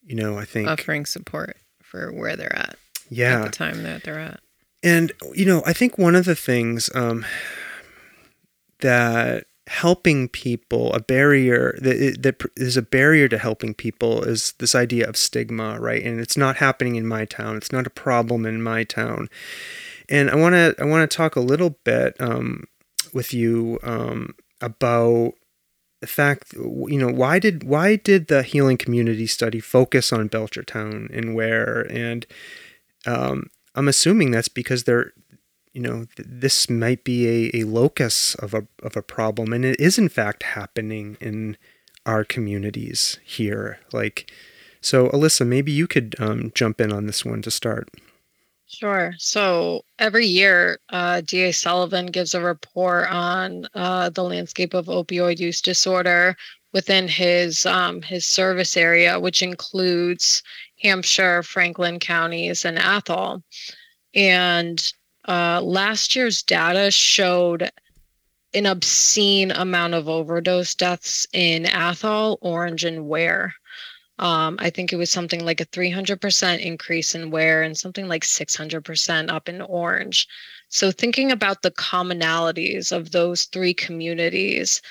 you know, I think offering support for where they're at. Yeah. At the time that they're at. And, you know, I think one of the things um, that helping people, a barrier that, that is a barrier to helping people is this idea of stigma, right? And it's not happening in my town. It's not a problem in my town. And I want to I want to talk a little bit um, with you um, about the fact you know why did why did the healing community study focus on Belchertown and Ware and um, I'm assuming that's because they're you know th- this might be a, a locus of a of a problem and it is in fact happening in our communities here like So, Alyssa, maybe you could um, jump in on this one to start. Sure. So every year, uh, DA Sullivan gives a report on uh, the landscape of opioid use disorder within his um, his service area, which includes Hampshire, Franklin counties, and Athol. And uh, last year's data showed an obscene amount of overdose deaths in Athol, Orange, and Ware. Um, I think it was something like a 300% increase in Ware and something like 600% up in Orange. So, thinking about the commonalities of those three communities,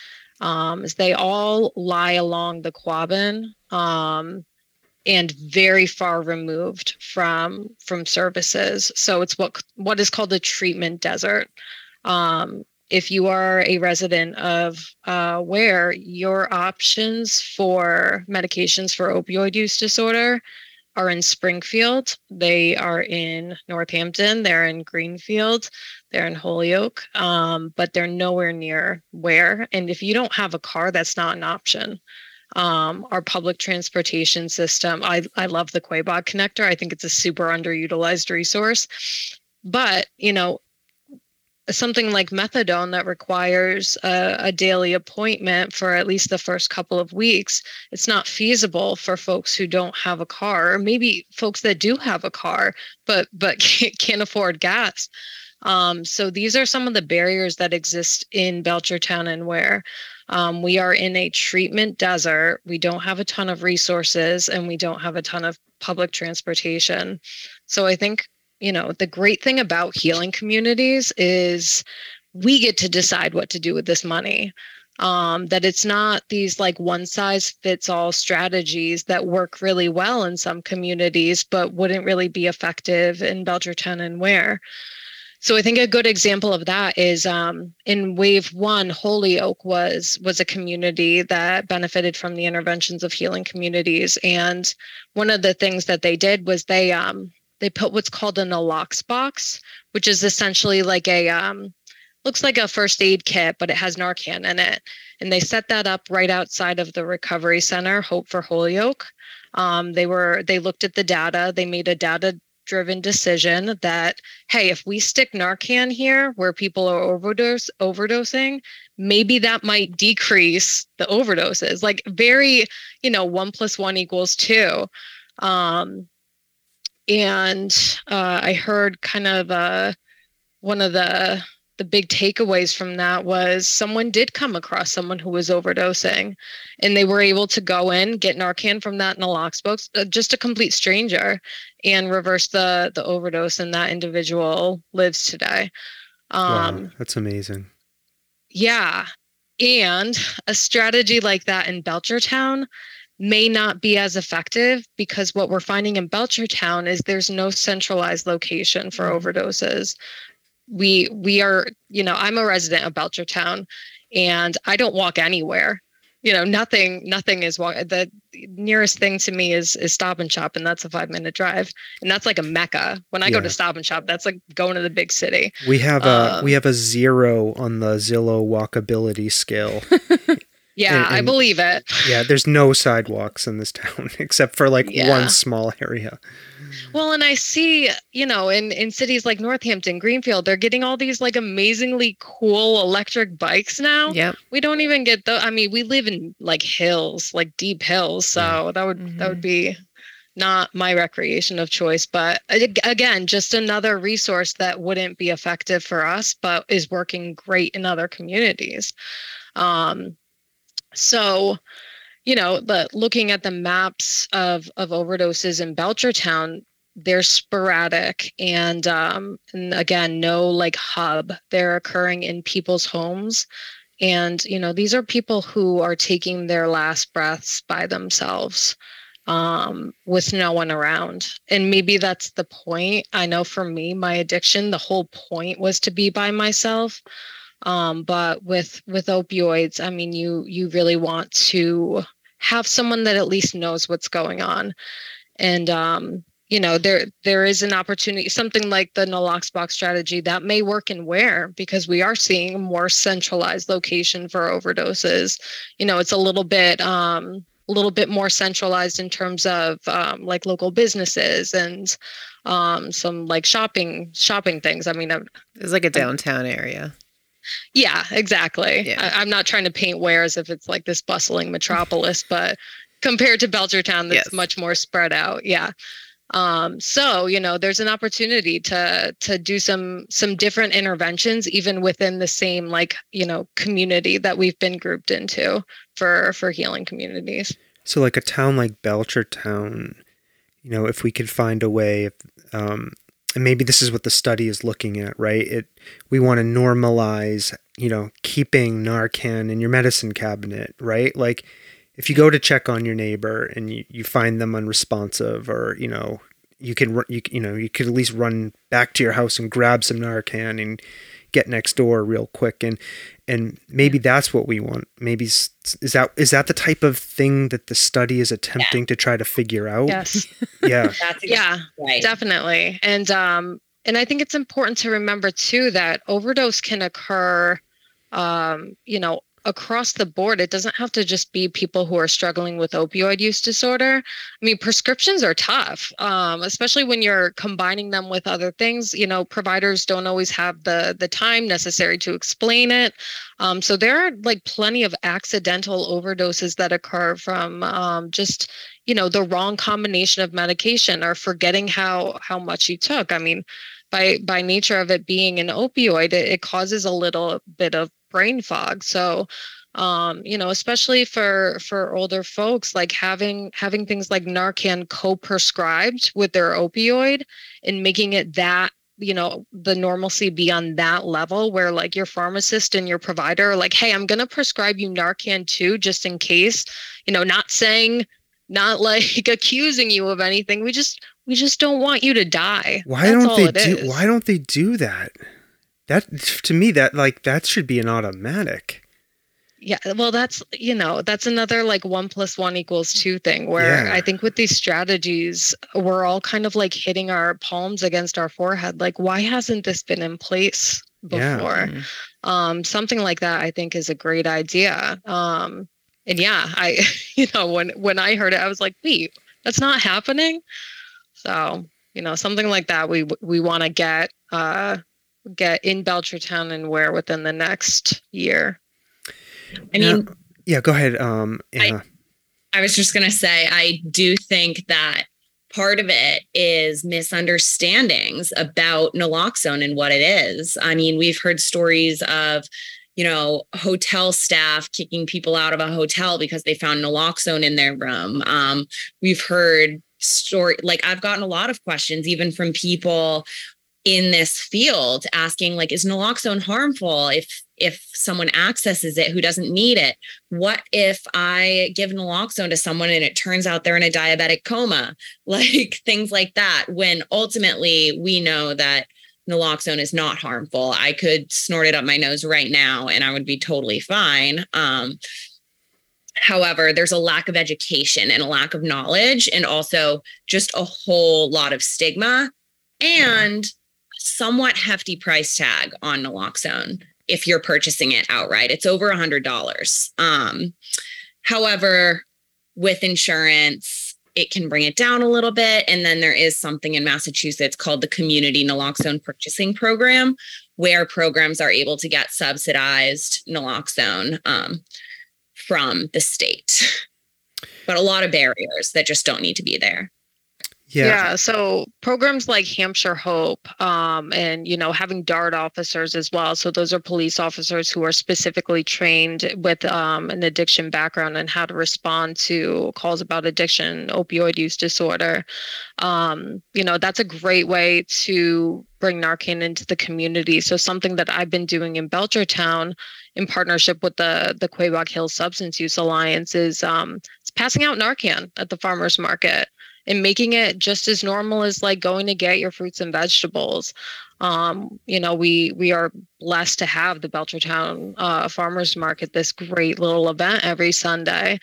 um, is they all lie along the Quabbin um, and very far removed from from services. So it's what what is called a treatment desert. Um, if you are a resident of uh, Ware your options for medications for opioid use disorder are in Springfield, they are in Northampton, they're in Greenfield, they're in Holyoke, um, but they're nowhere near Ware. And if you don't have a car, that's not an option. Um, our public transportation system, I, I love the Quaboag connector. I think it's a super underutilized resource. But, you know, something like methadone that requires a, a, daily appointment for at least the first couple of weeks it's not feasible for folks who don't have a car or maybe folks that do have a car but but can't, can't afford gas um, so these are some of the barriers that exist in belchertown and Ware um, we are in a treatment desert we don't have a ton of resources and we don't have a ton of public transportation so i think you know, the great thing about healing communities is we get to decide what to do with this money. Um, that it's not these like one size fits all strategies that work really well in some communities, but wouldn't really be effective in Belchertown and Ware. So I think a good example of that is um, in Wave One, Holyoke was was a community that benefited from the interventions of healing communities, and one of the things that they did was they um, they put what's called a nalox box, which is essentially like a um, looks like a first aid kit, but it has Narcan in it. And they set that up right outside of the recovery center, Hope for Holyoke. Um, they were they looked at the data. They made a data driven decision that hey if we stick narcan here where people are overdose overdosing maybe that might decrease the overdoses like very you know one plus one equals two. Um and uh, I heard kind of uh, one of the the big takeaways from that was someone did come across someone who was overdosing, and they were able to go in get Narcan from that naloxone uh, just a complete stranger, and reverse the the overdose, and that individual lives today. Um, wow, that's amazing. Yeah, and a strategy like that in Belchertown may not be as effective because what we're finding in Belchertown is there's no centralized location for mm-hmm. overdoses. We we are, you know, I'm a resident of Belchertown and I don't walk anywhere. You know, nothing nothing is walk the nearest thing to me is is stop and shop and that's a 5 minute drive. And that's like a mecca. When I yeah. go to stop and shop, that's like going to the big city. We have a um, we have a 0 on the Zillow walkability scale. Yeah, and, and, I believe it. Yeah, there's no sidewalks in this town except for like yeah. one small area. Well, and I see, you know, in in cities like Northampton, Greenfield, they're getting all these like amazingly cool electric bikes now. Yeah. We don't even get the I mean, we live in like hills, like deep hills, so that would mm-hmm. that would be not my recreation of choice, but again, just another resource that wouldn't be effective for us, but is working great in other communities. Um, so, you know, but looking at the maps of of overdoses in Belchertown, they're sporadic and um and again, no like hub. They're occurring in people's homes. And, you know, these are people who are taking their last breaths by themselves um, with no one around. And maybe that's the point. I know for me, my addiction, the whole point was to be by myself um, but with with opioids i mean you you really want to have someone that at least knows what's going on and um, you know there there is an opportunity something like the naloxbox strategy that may work in Ware because we are seeing a more centralized location for overdoses you know it's a little bit um a little bit more centralized in terms of um, like local businesses and um, some like shopping shopping things. I mean, I'm, It's like a downtown area. yeah, exactly. Yeah. I, I'm not trying to paint Ware as if it's like this bustling metropolis, but compared to Belchertown, that's Yes. much more spread out. Yeah. Um, so you know, there's an opportunity to to do some some different interventions, even within the same like you know community that we've been grouped into for for healing communities. So, like a town like Belchertown, you know, if we could find a way, if um, and maybe this is what the study is looking at, right? It we want to normalize, you know, keeping Narcan in your medicine cabinet, right? Like, if you go to check on your neighbor and you, you find them unresponsive, or you know, you can ru- you you know you could at least run back to your house and grab some Narcan and get next door real quick and and maybe that's what we want maybe is that is that the type of thing that the study is attempting to try to figure out Yes. yeah That's yeah. right. Definitely. And um and I think it's important to remember too that overdose can occur um you know across the board it doesn't have to just be people who are struggling with opioid use disorder. I mean prescriptions are tough um, especially when you're combining them with other things. You know providers don't always have the the time necessary to explain it. Um, so there are like plenty of accidental overdoses that occur from um, just you know the wrong combination of medication or forgetting how how much you took. I mean by by nature of it being an opioid it, it causes a little bit of brain fog. So um you know especially for for older folks like having having things like narcan co-prescribed with their opioid and making it that you know the normalcy be on that level where like your pharmacist and your provider are like hey i'm going to prescribe you narcan too just in case you know not saying not like accusing you of anything. We just we just don't want you to die. Why That's don't all they do is. why don't they do that? That to me that like that should be an automatic. Yeah well that's you know that's another like one plus one equals two thing where Yeah. i think with these strategies we're all kind of like hitting our palms against our forehead. Like why hasn't this been in place before? Mhm. um something like that i think is a great idea. Um and yeah i you know when when i heard it i was like wait that's not happening so you know something like that we we want to get uh get in belchertown and Ware within the next year I mean, yeah, yeah go ahead um I- I was just going to say, I do think that part of it is misunderstandings about naloxone and what it is. I mean, we've heard stories of, you know, hotel staff kicking people out of a hotel because they found naloxone in their room. Um, we've heard story like I've gotten a lot of questions even from people in this field asking like is naloxone harmful if if someone accesses it who doesn't need it what if I give naloxone to someone and it turns out they're in a diabetic coma? Like things like that. When ultimately we know that naloxone is not harmful. I could snort it up my nose right now and I would be totally fine. Um, however, there's a lack of education and a lack of knowledge, and also just a whole lot of stigma and somewhat hefty price tag on naloxone if you're purchasing it outright. It's over a hundred dollars. Um, however, with insurance, it can bring it down a little bit. And then there is something in Massachusetts called the Community Naloxone Purchasing Program, where programs are able to get subsidized naloxone um, from the state. But a lot of barriers that just don't need to be there. Yeah. So programs like hampshire hope um, and you know having dart officers as well so those are police officers who are specifically trained with um, an addiction background and how to respond to calls about addiction opioid use disorder. Um, you know that's a great way to bring narcan into the community. So something that i've been doing in belchertown in partnership with the the Quaboag hill substance use alliance is um, passing out narcan at the farmers market and making it just as normal as like going to get your fruits and vegetables. Um, you know, we we are blessed to have the Belchertown uh, Farmers Market, this great little event every Sunday,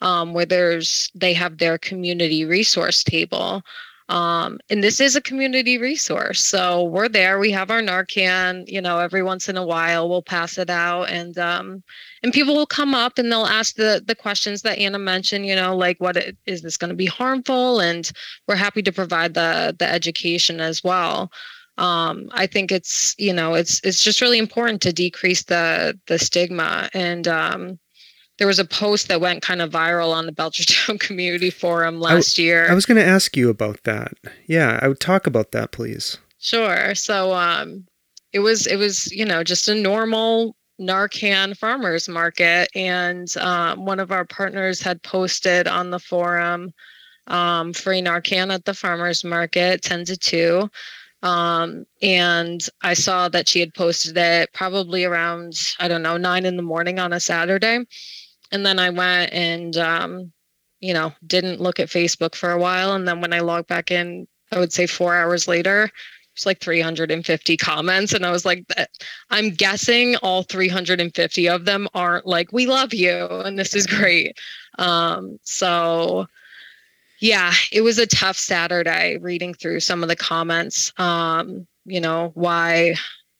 um, where there's they have their community resource table. Um, and this is a community resource. So we're there. We have our Narcan, you know, every once in a while we'll pass it out and um and people will come up and they'll ask the the questions that Anna mentioned, you know, like what it, is this going to be harmful? And we're happy to provide the the education as well. Um, I think it's, you know, it's it's just really important to decrease the the stigma and um there was a post that went kind of viral on the Belchertown Community Forum last year. I was going to ask you about that. Yeah, I would talk about that, please. Sure. So, um, it was it was you know just a normal Narcan farmers market, and um, one of our partners had posted on the forum um, free Narcan at the farmers market, ten to two. Um, and I saw that she had posted it probably around, I don't know, nine in the morning on a Saturday. And then I went and, um, you know, didn't look at Facebook for a while. And then when I logged back in, I would say four hours later, it's like 350 comments. And I was like, I'm guessing all 350 of them aren't like, we love you and this is great. Um, so, yeah, it was a tough Saturday reading through some of the comments. Um, you know, why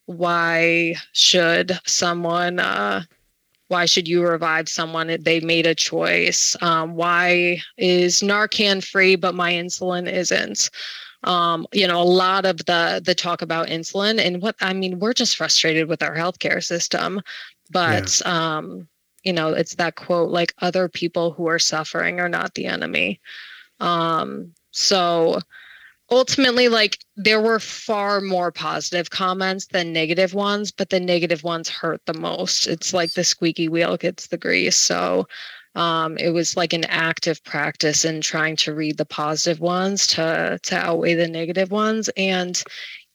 why should someone uh why should you revive someone? They made a choice. Um, why is narcan free but my insulin isn't? Um, you know a lot of the the talk about insulin and what i mean we're just frustrated with our healthcare system but yeah. um, you know it's that quote like other people who are suffering are not the enemy. Um, so ultimately like there were far more positive comments than negative ones but the negative ones hurt the most. It's like the squeaky wheel gets the grease. So um, it was like an active practice in trying to read the positive ones to to outweigh the negative ones. And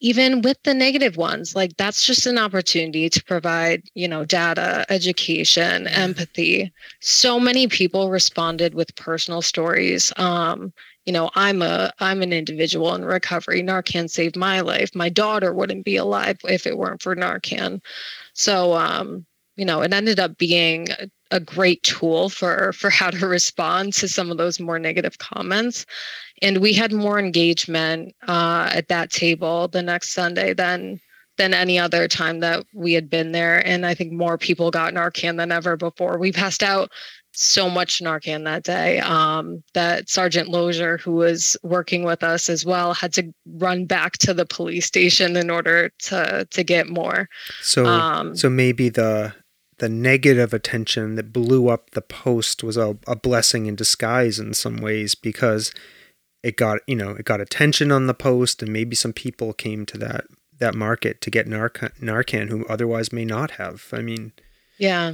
even with the negative ones like that's just an opportunity to provide you know data education empathy. So many people responded with personal stories. Um, you know i'm a i'm an individual in recovery. Narcan saved my life. My daughter wouldn't be alive if it weren't for narcan. So um you know it ended up being a, a great tool for for how to respond to some of those more negative comments. And we had more engagement uh, at that table the next sunday than than any other time that we had been there. And i think more people got narcan than ever before. We passed out so much Narcan that day um, that Sergeant Lozier, who was working with us as well, had to run back to the police station in order to to get more. So, um, so maybe the the negative attention that blew up the post was a, a blessing in disguise in some ways because it got you know it got attention on the post and maybe some people came to that that market to get Narcan, Narcan who otherwise may not have. I mean, yeah,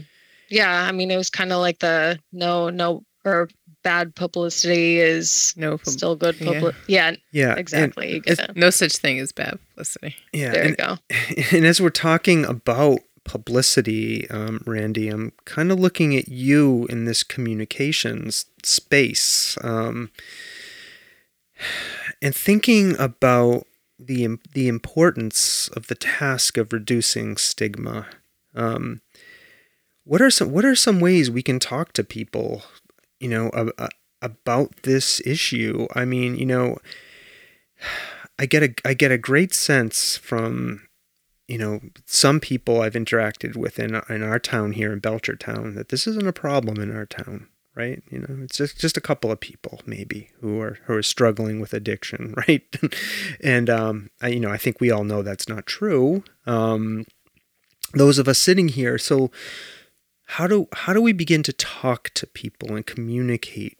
yeah, I mean, it was kind of like the no, no, or bad publicity is no pub- still good publicity. Yeah. yeah, yeah, exactly. no such thing as bad publicity. Yeah, there and, you go. And as we're talking about publicity, um, Randy, I'm kind of looking at you in this communications space, um, and thinking about the the importance of the task of reducing stigma. Um, what are some what are some ways we can talk to people you know about this issue? I mean you know i get a i get a great sense from you know some people i've interacted with in in our town here in belchertown that this isn't a problem in our town right? You know it's just just a couple of people maybe who are who are struggling with addiction right? And um I, you know i think we all know that's not true. Um those of us sitting here so how do how do we begin to talk to people and communicate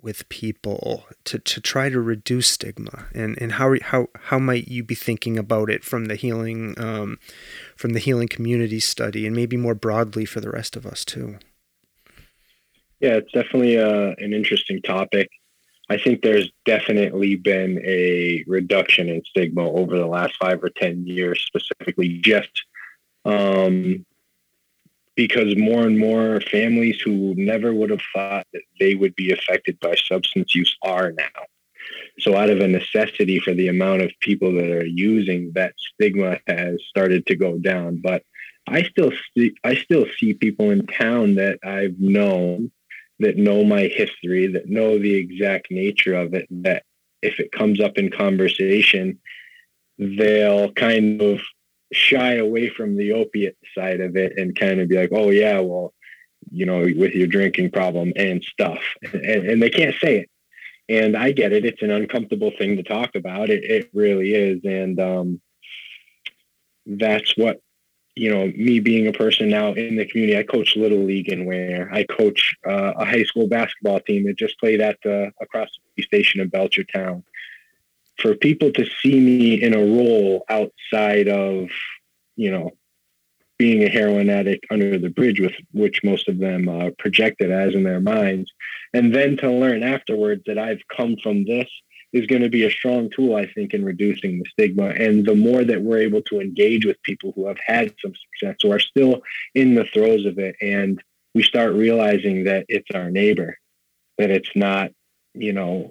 with people to, to try to reduce stigma? And, and how how how might you be thinking about it from the healing um, from the healing community study and maybe more broadly for the rest of us too? Yeah it's definitely uh, an interesting topic. I think there's definitely been a reduction in stigma over the last five or ten years specifically just um, because more and more families who never would have thought that they would be affected by substance use are now. So, out of a necessity for the amount of people that are using, that stigma has started to go down. But I still see, I still see people in town that I've known that know my history, that know the exact nature of it, that if it comes up in conversation, they'll kind of shy away from the opiate side of it and kind of be like, oh, yeah, well, you know, with your drinking problem and stuff. And, and they can't say it. And I get it. It's an uncomfortable thing to talk about. It, it really is. And um, that's what, you know, me being a person now in the community, I coach Little League in Ware. I coach uh, a high school basketball team that just played at the across the station in Belchertown for people to see me in a role outside of, you know, being a heroin addict under the bridge with which most of them uh, projected as in their minds, and then to learn afterwards that I've come from this is going to be a strong tool, I think, in reducing the stigma. And the more that we're able to engage with people who have had some success or are still in the throes of it, and we start realizing that it's our neighbor, that it's not, you know,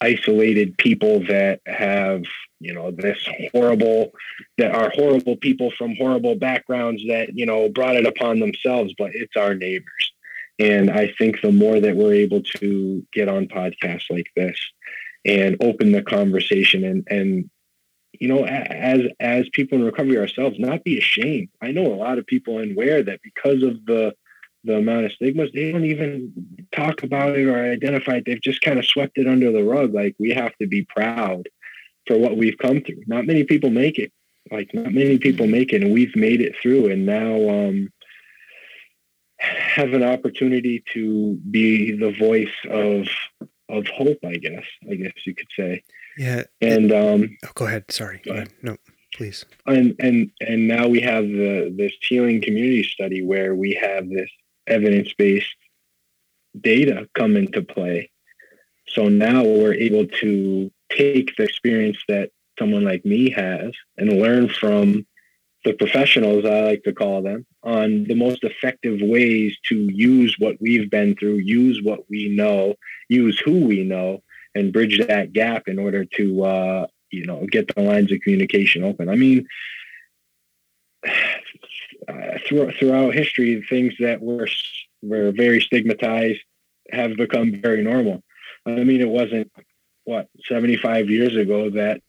isolated people that have you know this horrible that are horrible people from horrible backgrounds that you know brought it upon themselves but it's our neighbors. And i think the more that we're able to get on podcasts like this and open the conversation and and you know as as people in recovery ourselves not be ashamed. I know a lot of people in Ware that because of the the amount of stigmas, they don't even talk about it or identify it. They've just kind of swept it under the rug. Like we have to be proud for what we've come through. Not many people make it. Like not many people make it, and we've made it through. And now um, have an opportunity to be the voice of of hope. I guess. I guess you could say. Yeah. And um, oh, go ahead. Sorry. Go ahead. No, please. And and and now we have the this healing community study where we have this evidence based data come into play. So now we're able to take the experience that someone like me has and learn from the professionals, I like to call them, on the most effective ways to use what we've been through, use what we know, use who we know, and bridge that gap in order to, uh, you know, get the lines of communication open. I mean, uh, through, throughout history, things that were were very stigmatized have become very normal. I mean, it wasn't what 75 years ago that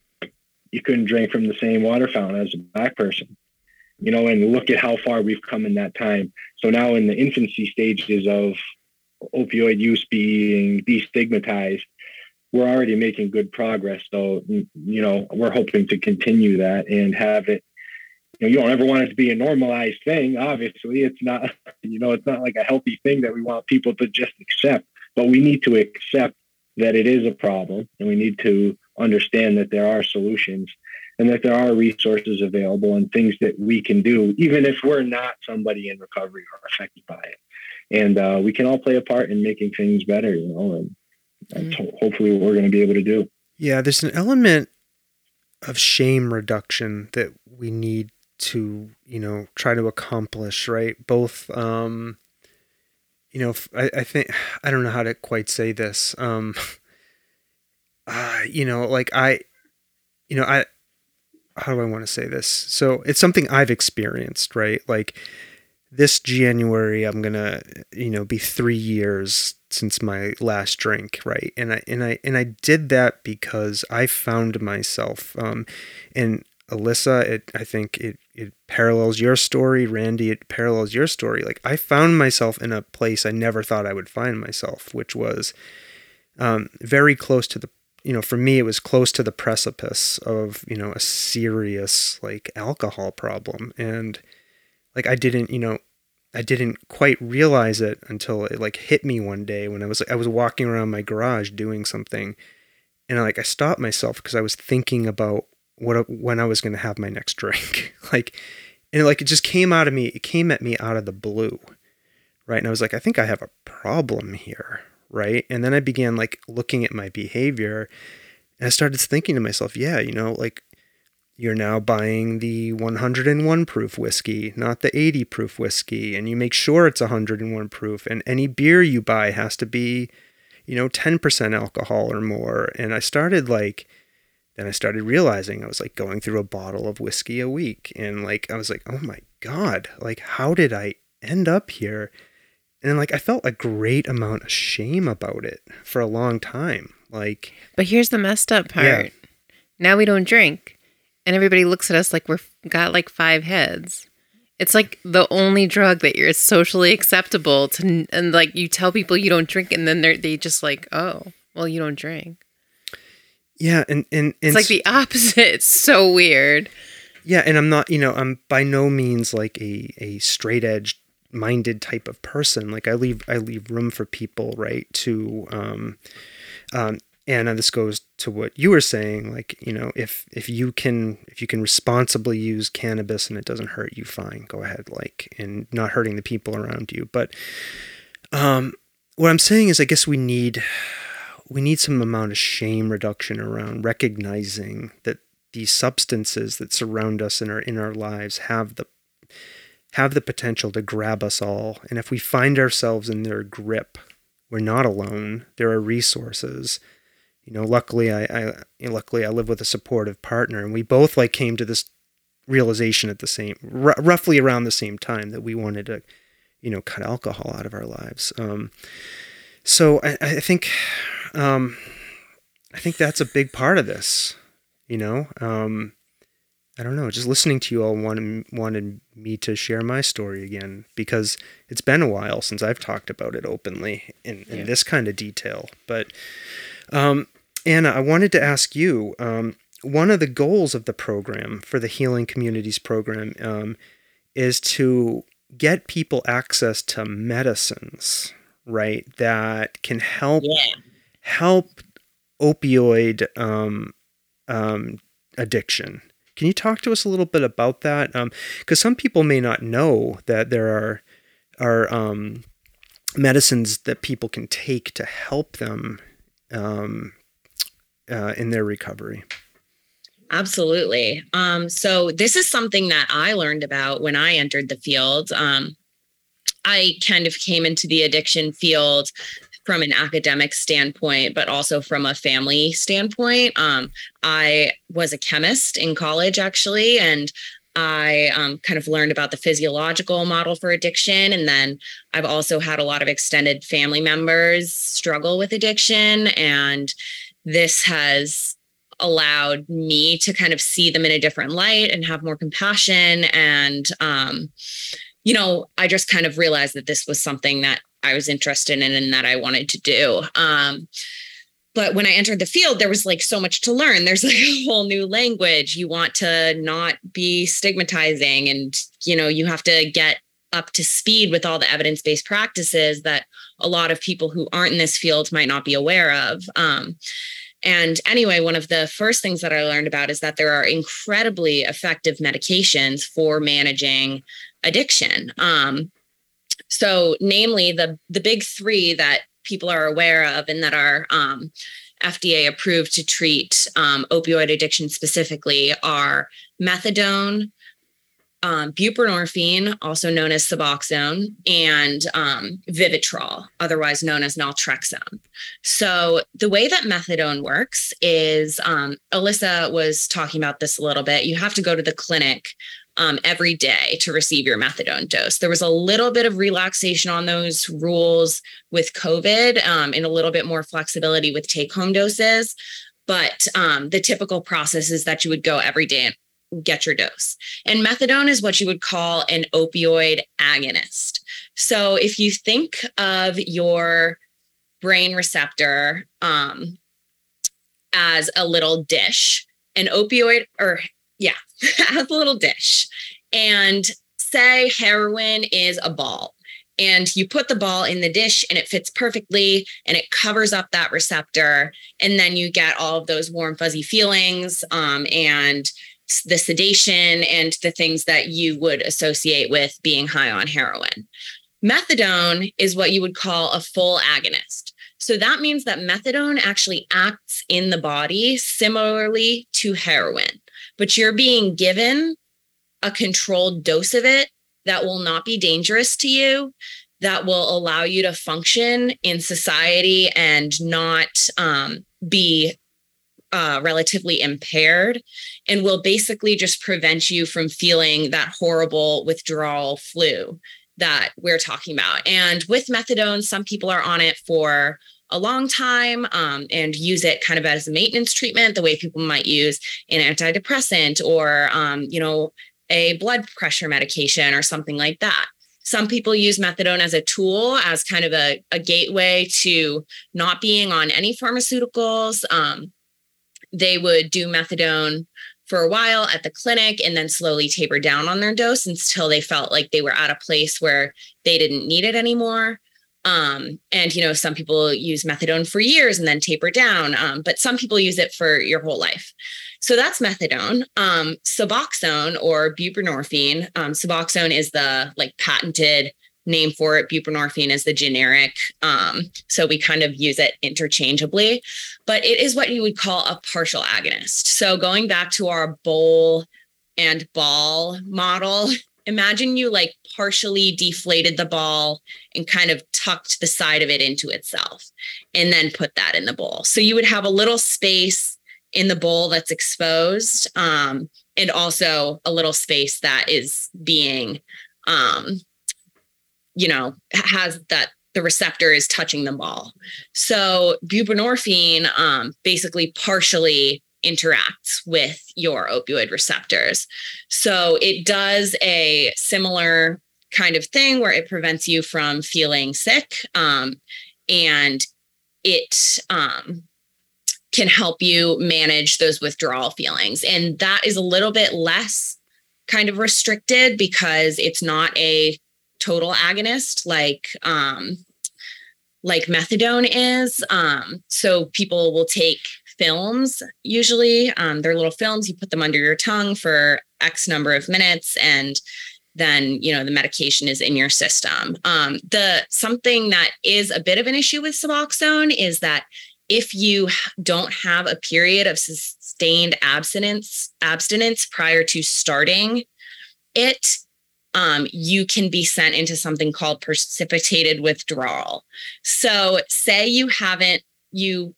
you couldn't drink from the same water fountain as a black person, you know. And look at how far we've come in that time. So now, in the infancy stages of opioid use being destigmatized, we're already making good progress. So, you know, we're hoping to continue that and have it you know, you don't ever want it to be a normalized thing. Obviously, it's not, you know, it's not like a healthy thing that we want people to just accept, but we need to accept that it is a problem and we need to understand that there are solutions and that there are resources available and things that we can do, even if we're not somebody in recovery or affected by it. And uh, we can all play a part in making things better, you know, and that's mm-hmm. hopefully what we're going to be able to do. Yeah, there's an element of shame reduction that we need to you know try to accomplish right? Both um you know I, I think i don't know how to quite say this um uh, you know like i you know i how do i want to say this? So it's something i've experienced right? Like this january i'm gonna you know be three years since my last drink right? And i and i and i did that because i found myself um and Alyssa, it I think it it parallels your story. Randy, it parallels your story. Like I found myself in a place I never thought I would find myself, which was um, very close to the you know for me it was close to the precipice of you know a serious like alcohol problem and like I didn't you know I didn't quite realize it until it like hit me one day when I was I was walking around my garage doing something and like I stopped myself because I was thinking about what when I was going to have my next drink. like and like it just came out of me, it came at me out of the blue. Right? And I was like, I think I have a problem here, right? And then I began like looking at my behavior and I started thinking to myself, yeah, you know, like you're now buying the 101 proof whiskey, not the 80 proof whiskey, and you make sure it's 101 proof. And any beer you buy has to be, you know, 10% alcohol or more. And I started like then I started realizing I was like going through a bottle of whiskey a week. And like, I was like, oh my God, like, how did I end up here? and like I felt a great amount of shame about it for a long time. Like, But here's the messed up part. Yeah. Now we don't drink, and everybody looks at us like we're got like five heads. It's like the only drug that you're socially acceptable to, and like you tell people you don't drink, and then they're they just like, oh, well, you don't drink. Yeah, and and, and It's like the opposite. It's so weird. Yeah, and I'm not, you know, I'm by no means like a a straight edge minded type of person. Like I leave I leave room for people, right, to um um and this goes to what you were saying like you know if if you can if you can responsibly use cannabis and it doesn't hurt you fine go ahead like and not hurting the people around you but um what i'm saying is i guess we need we need some amount of shame reduction around recognizing that these substances that surround us in our in our lives have the have the potential to grab us all. And if we find ourselves in their grip we're not alone. There are resources. You know luckily i, I you know, luckily i live with a supportive partner and we both like came to this realization at the same r- roughly around the same time that we wanted to you know cut alcohol out of our lives. Um so i, I think um i think that's a big part of this you know um I don't know. Just listening to you all wanted wanted me to share my story again because it's been a while since I've talked about it openly in, in Yeah. this kind of detail. But um, Anna, I wanted to ask you. Um, one of the goals of the program for the Healing Communities program um, is to get people access to medicines, right? That can help Yeah. help opioid um, um, addiction. Can you talk to us a little bit about that? Because some people may not know that there are are um, medicines that people can take to help them um, uh, in their recovery. Absolutely. Um, so this is something that I learned about when I entered the field. Um, I kind of came into the addiction field from an academic standpoint, but also from a family standpoint. Um, I was a chemist in college, actually, and I um, kind of learned about the physiological model for addiction. And then I've also had a lot of extended family members struggle with addiction. And this has allowed me to kind of see them in a different light and have more compassion and um you know i just kind of realized that this was something that i was interested in and that i wanted to do um but when i entered the field there was like so much to learn. There's like a whole new language. You want to not be stigmatizing and you know you have to get up to speed with all the evidence-based practices that a lot of people who aren't in this field might not be aware of um, and anyway, one of the first things that I learned about is that there are incredibly effective medications for managing addiction. Um, so, namely, the the big three that people are aware of and that are um, FDA approved to treat um, opioid addiction specifically are methadone, um, buprenorphine, also known as Suboxone, and um, Vivitrol, otherwise known as naltrexone. So the way that methadone works is, um, Alyssa was talking about this a little bit. You have to go to the clinic um, every day to receive your methadone dose. There was a little bit of relaxation on those rules with COVID, um, and a little bit more flexibility with take-home doses. But um, the typical process is that you would go every day and get your dose. And methadone is what you would call an opioid agonist. So if you think of your brain receptor um, as a little dish, an opioid, or yeah, as a little dish, and say heroin is a ball. And you put the ball in the dish and it fits perfectly and it covers up that receptor. And then you get all of those warm, fuzzy feelings um, and the sedation and the things that you would associate with being high on heroin. Methadone is what you would call a full agonist. So that means that methadone actually acts in the body similarly to heroin, but you're being given a controlled dose of it that will not be dangerous to you, that will allow you to function in society and not um, be uh, relatively impaired and will basically just prevent you from feeling that horrible withdrawal flu that we're talking about. And with methadone, some people are on it for a long time um, and use it kind of as a maintenance treatment, the way people might use an antidepressant or, um, you know, a blood pressure medication or something like that. Some people use methadone as a tool, as kind of a, a gateway to not being on any pharmaceuticals. Um, they would do methadone for a while at the clinic and then slowly taper down on their dose until they felt like they were at a place where they didn't need it anymore. Um, and you know, some people use methadone for years and then taper down, um, but some people use it for your whole life. So that's methadone. Um, Suboxone or buprenorphine. Um, Suboxone is the like patented name for it. Buprenorphine is the generic. Um, so we kind of use it interchangeably, but it is what you would call a partial agonist. So going back to our bowl and ball model, imagine you like partially deflated the ball and kind of tucked the side of it into itself and then put that in the bowl. So you would have a little space in the bowl that's exposed um, and also a little space that is being um, you know, has that the receptor is touching the ball. So buprenorphine um, basically partially interacts with your opioid receptors. So it does a similar kind of thing where it prevents you from feeling sick um, and it um, can help you manage those withdrawal feelings. And that is a little bit less kind of restricted because it's not a total agonist like um, like methadone is. Um, so people will take films usually. Um, they're little films. You put them under your tongue for X number of minutes, and then you know the medication is in your system. Um, the something that is a bit of an issue with Suboxone is that if you don't have a period of sustained abstinence abstinence prior to starting it um, you can be sent into something called precipitated withdrawal. So, say you haven't, you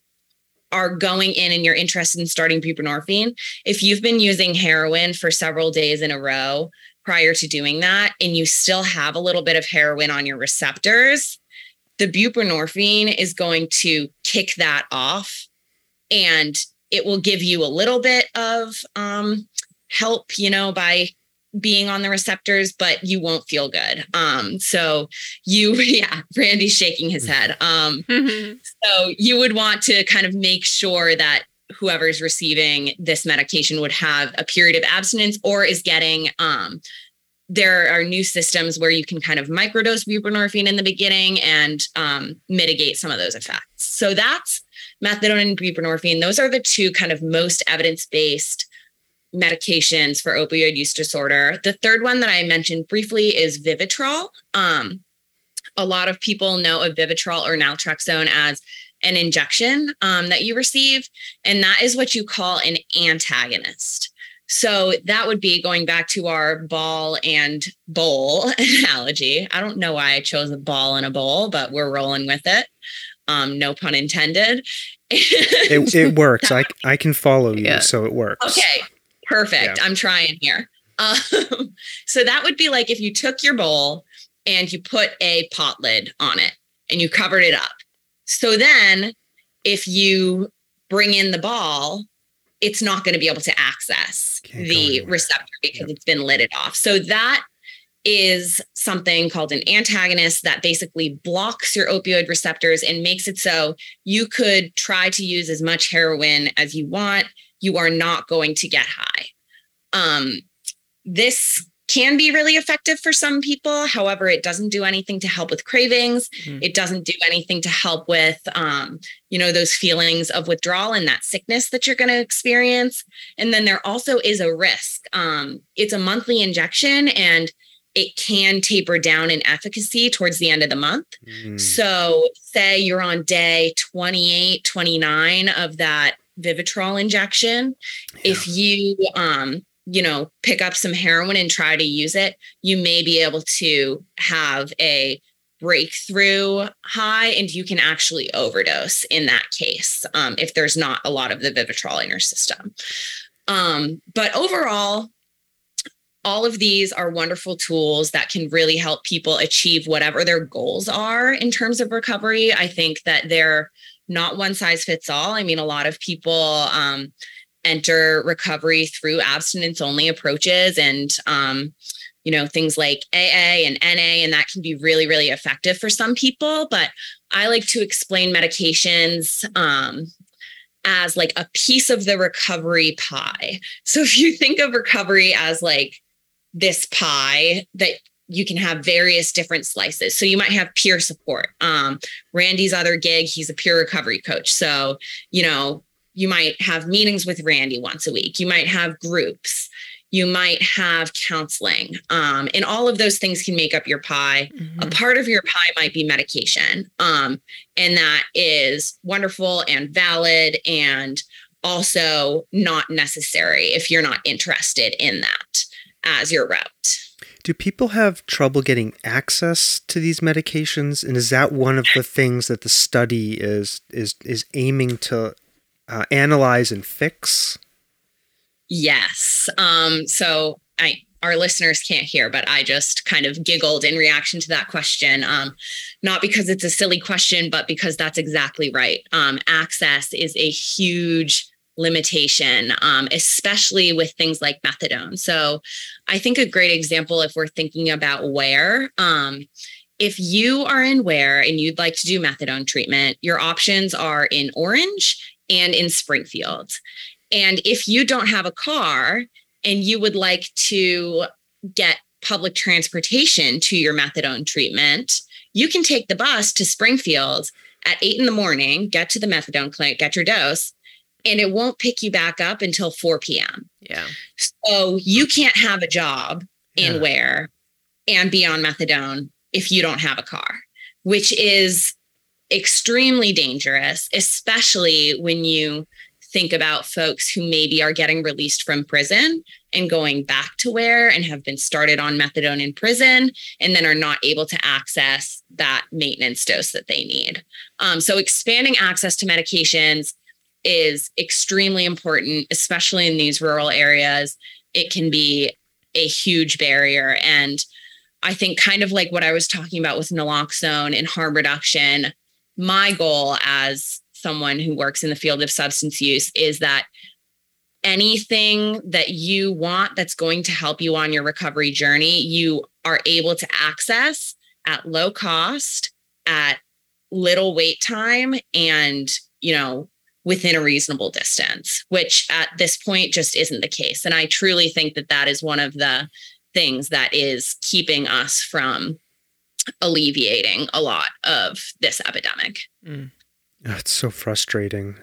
are going in and you're interested in starting buprenorphine. If you've been using heroin for several days in a row prior to doing that, and you still have a little bit of heroin on your receptors, the buprenorphine is going to kick that off and it will give you a little bit of um, help, you know, by being on the receptors, but you won't feel good. Um, so you, yeah, Randy's shaking his head. Um, so you would want to kind of make sure that whoever's receiving this medication would have a period of abstinence or is getting um, there are new systems where you can kind of microdose buprenorphine in the beginning and um, mitigate some of those effects. So that's methadone and buprenorphine. Those are the two kind of most evidence-based medications for opioid use disorder. The third one that I mentioned briefly is Vivitrol. Um, a lot of people know of Vivitrol or naltrexone as an injection um, that you receive, and that is what you call an antagonist. So that would be going back to our ball and bowl analogy. I don't know why I chose a ball and a bowl, but we're rolling with it. Um, no pun intended. it, it works. I, I can follow you, yeah. so it works. Okay. Perfect. Yeah. I'm trying here. Um, so that would be like if you took your bowl and you put a pot lid on it and you covered it up. So then if you bring in the ball, it's not going to be able to access Can't the receptor because yep. it's been lidded off. So that is something called an antagonist that basically blocks your opioid receptors and makes it so you could try to use as much heroin as you want you are not going to get high. Um, this can be really effective for some people. However, it doesn't do anything to help with cravings. Mm-hmm. It doesn't do anything to help with, um, you know, those feelings of withdrawal and that sickness that you're going to experience. And then there also is a risk. Um, it's a monthly injection and it can taper down in efficacy towards the end of the month. Mm. So, say you're on day 28, 29 of that Vivitrol injection. Yeah. If you um, you know, pick up some heroin and try to use it, you may be able to have a breakthrough high and you can actually overdose in that case um, if there's not a lot of the Vivitrol in your system. Um, but overall, all of these are wonderful tools that can really help people achieve whatever their goals are in terms of recovery. I think that they're not one size fits all. I mean, a lot of people um, enter recovery through abstinence only approaches and um, you know things like aa and na and that can be really really effective for some people but i like to explain medications um, as like a piece of the recovery pie so if you think of recovery as like this pie that you can have various different slices. So you might have peer support. Um, Randy's other gig, he's a peer recovery coach. So, you know, you might have meetings with Randy once a week. You might have groups. You might have counseling. Um, and all of those things can make up your pie. Mm-hmm. A part of your pie might be medication. Um, and that is wonderful and valid and also not necessary if you're not interested in that as your route. Do people have trouble getting access to these medications, and is that one of the things that the study is is is aiming to uh, analyze and fix? Yes. Um, so I our listeners can't hear, but I just kind of giggled in reaction to that question. Um, not because it's a silly question, but because that's exactly right. Um, access is a huge limitation, um, especially with things like methadone. So I think a great example, if we're thinking about where, um, if you are in Ware and you'd like to do methadone treatment, your options are in Orange and in Springfield. And if you don't have a car and you would like to get public transportation to your methadone treatment, you can take the bus to Springfield at eight in the morning, get to the methadone clinic, get your dose, and it won't pick you back up until 4 p.m. Yeah. So you can't have a job in yeah. Ware and be on methadone if you don't have a car, which is extremely dangerous, especially when you think about folks who maybe are getting released from prison and going back to Ware and have been started on methadone in prison and then are not able to access that maintenance dose that they need. Um, so, expanding access to medications is extremely important, especially in these rural areas. It can be a huge barrier. And I think, kind of like what I was talking about with naloxone and harm reduction, my goal as someone who works in the field of substance use is that anything that you want that's going to help you on your recovery journey, you are able to access at low cost, at little wait time, and, you know, within a reasonable distance, which at this point just isn't the case. And I truly think that that is one of the things that is keeping us from alleviating a lot of this epidemic. Mm. Oh, it's so frustrating.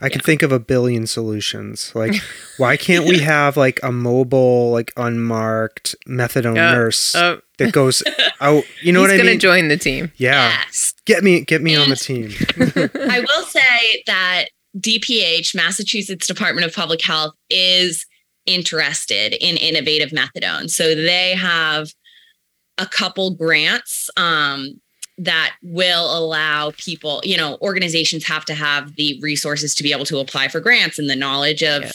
I yeah. can think of a billion solutions. Like, why can't we have like a mobile, like unmarked methadone uh, nurse uh, that goes out? You know what I mean? He's gonna join the team. Yeah, yes. get me, get me and on the team. I will say that DPH, Massachusetts Department of Public Health, is interested in innovative methadone. So they have a couple grants um, that will allow people, you know, organizations have to have the resources to be able to apply for grants and the knowledge of, yeah.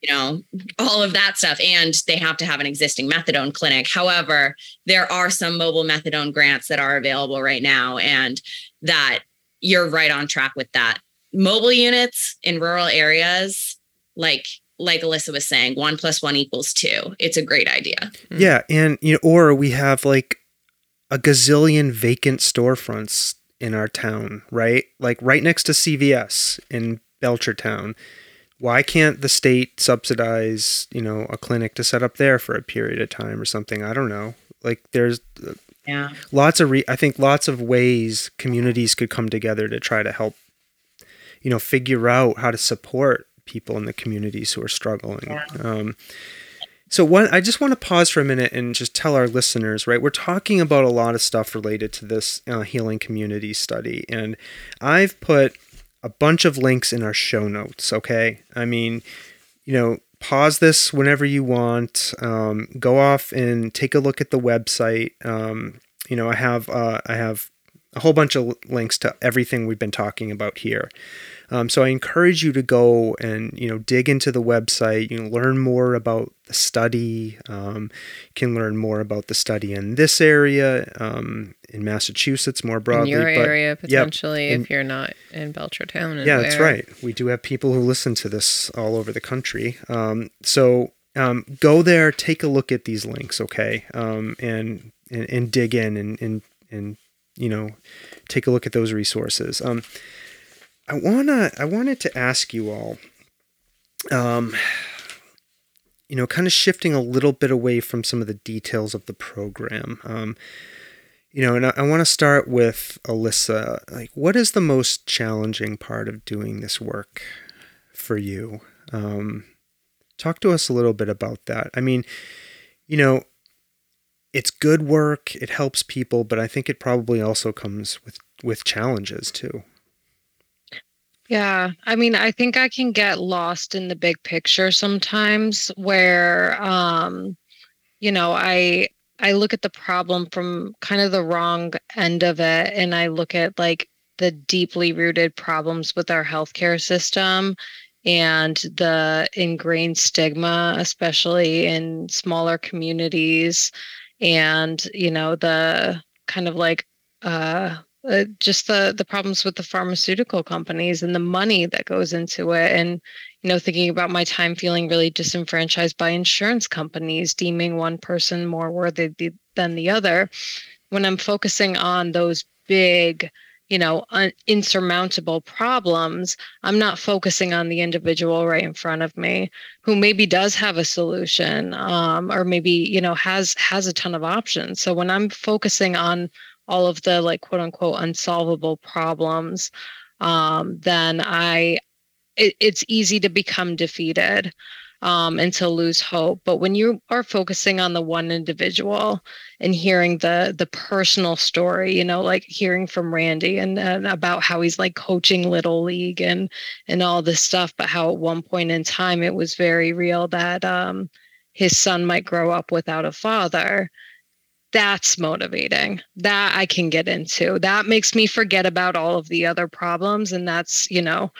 you know, all of that stuff. And they have to have an existing methadone clinic. However, there are some mobile methadone grants that are available right now, and that you're right on track with that. Mobile units in rural areas, like like Alyssa was saying, one plus one equals two. It's a great idea. Mm. Yeah, and you know, or we have like a gazillion vacant storefronts in our town, right? Like right next to CVS in Belchertown. Why can't the state subsidize, you know, a clinic to set up there for a period of time or something? I don't know. Like there's uh, yeah. lots of re- I think lots of ways communities could come together to try to help you know figure out how to support people in the communities who are struggling. Um, so I just want to pause for a minute and just tell our listeners, right? We're talking about a lot of stuff related to this uh, healing community study, and I've put a bunch of links in our show notes. Okay, I mean, you know, pause this whenever you want. Um, go off and take a look at the website. Um, you know, I have uh, I have a whole bunch of links to everything we've been talking about here. Um, so I encourage you to go and you know dig into the website. You can learn more about the study. Um, can learn more about the study in this area um, in Massachusetts more broadly. In your but- area potentially, and- if you're not in Belchertown. yeah, that's right. We do have people who listen to this all over the country. Um, so um, go there, take a look at these links, okay, um, and, and and dig in and and and you know take a look at those resources. Um, I wanna I wanted to ask you all, um, you know, kind of shifting a little bit away from some of the details of the program. Um, you know, and I, I want to start with Alyssa. Like, what is the most challenging part of doing this work for you? Um, talk to us a little bit about that. I mean, you know, it's good work. It helps people, but I think it probably also comes with with challenges too. Yeah, I mean, I think I can get lost in the big picture sometimes where um you know, I I look at the problem from kind of the wrong end of it and I look at like the deeply rooted problems with our healthcare system and the ingrained stigma especially in smaller communities and you know the kind of like uh uh, just the the problems with the pharmaceutical companies and the money that goes into it. And you know thinking about my time feeling really disenfranchised by insurance companies deeming one person more worthy than the other. When i'm focusing on those big you know un- insurmountable problems i'm not focusing on the individual right in front of me who maybe does have a solution um, or maybe you know has has a ton of options. So when i'm focusing on all of the like quote unquote unsolvable problems um, then i it, it's easy to become defeated um, and to lose hope. But when you are focusing on the one individual and hearing the the personal story you know like hearing from randy and, and about how he's like coaching little league and and all this stuff but how at one point in time it was very real that um his son might grow up without a father that's motivating. That i can get into. That makes me forget about all of the other problems and that's you know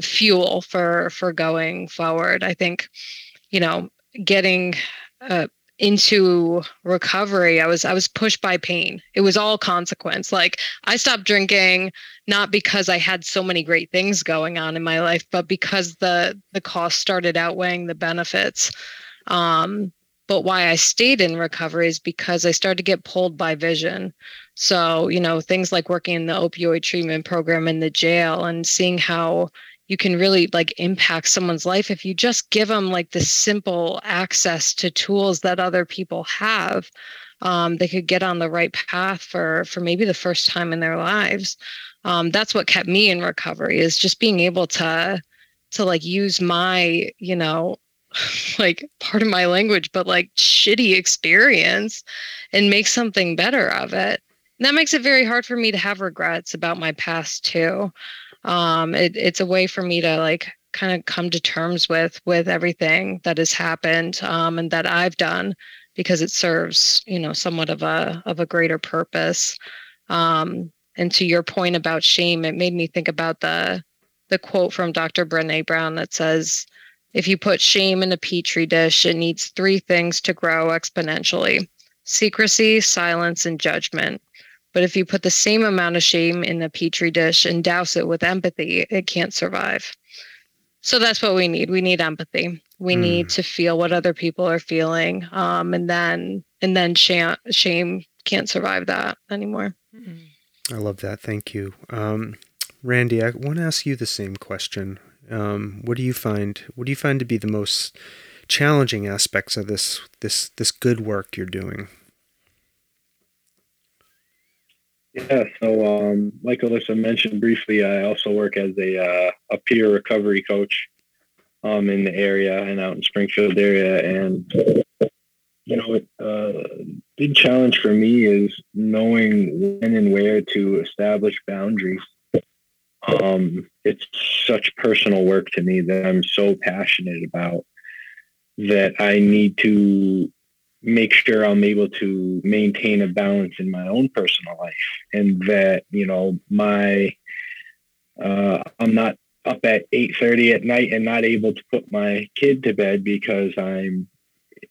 fuel for for going forward. I think you know getting uh, into recovery i was i was pushed by pain. It was all consequence. Like i stopped drinking not because i had so many great things going on in my life but because the the cost started outweighing the benefits. Um but why I stayed in recovery is because I started to get pulled by vision. So, you know, things like working in the opioid treatment program in the jail and seeing how you can really like impact someone's life if you just give them like the simple access to tools that other people have. Um, they could get on the right path for for maybe the first time in their lives. Um, that's what kept me in recovery is just being able to to like use my you know like part of my language, but like shitty experience and make something better of it. And that makes it very hard for me to have regrets about my past too. Um, it, it's a way for me to like kind of come to terms with with everything that has happened um, and that I've done because it serves you know somewhat of a of a greater purpose. Um, and to your point about shame, it made me think about the the quote from Dr. Brene Brown that says, if you put shame in a petri dish, it needs three things to grow exponentially secrecy, silence, and judgment. But if you put the same amount of shame in the petri dish and douse it with empathy, it can't survive. So that's what we need. We need empathy. We Mm. need to feel what other people are feeling, um, and then and then shame shame can't survive that anymore. I love that. Thank you. Um, Randy, I want to ask you the same question. Um, what do you find? What do you find to be the most challenging aspects of this this this good work you're doing? Yeah, so um, like Alyssa mentioned briefly, I also work as a uh, a peer recovery coach um, in the area and out in Springfield area, and you know, uh, big challenge for me is knowing when and where to establish boundaries. Um, it's such personal work to me that I'm so passionate about that I need to make sure I'm able to maintain a balance in my own personal life and that, you know, my, uh, I'm not up at 8.30 at night and not able to put my kid to bed because i'm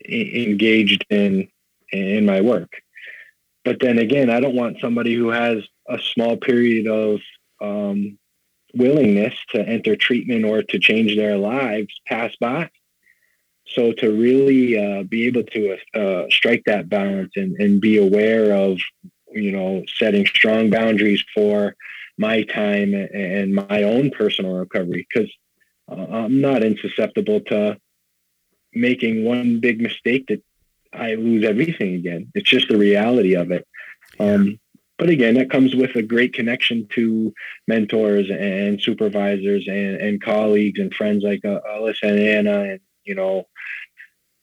engaged in in my work. But then again i don't want somebody who has a small period of um, willingness to enter treatment or to change their lives pass by. So to really uh, be able to uh, strike that balance and, and be aware of you know setting strong boundaries for my time and my own personal recovery because uh, i'm not insusceptible to making one big mistake that i lose everything again. It's just the reality of it. Um, but again that comes with a great connection to mentors and supervisors and, and colleagues and friends like uh, alyssa and anna and you know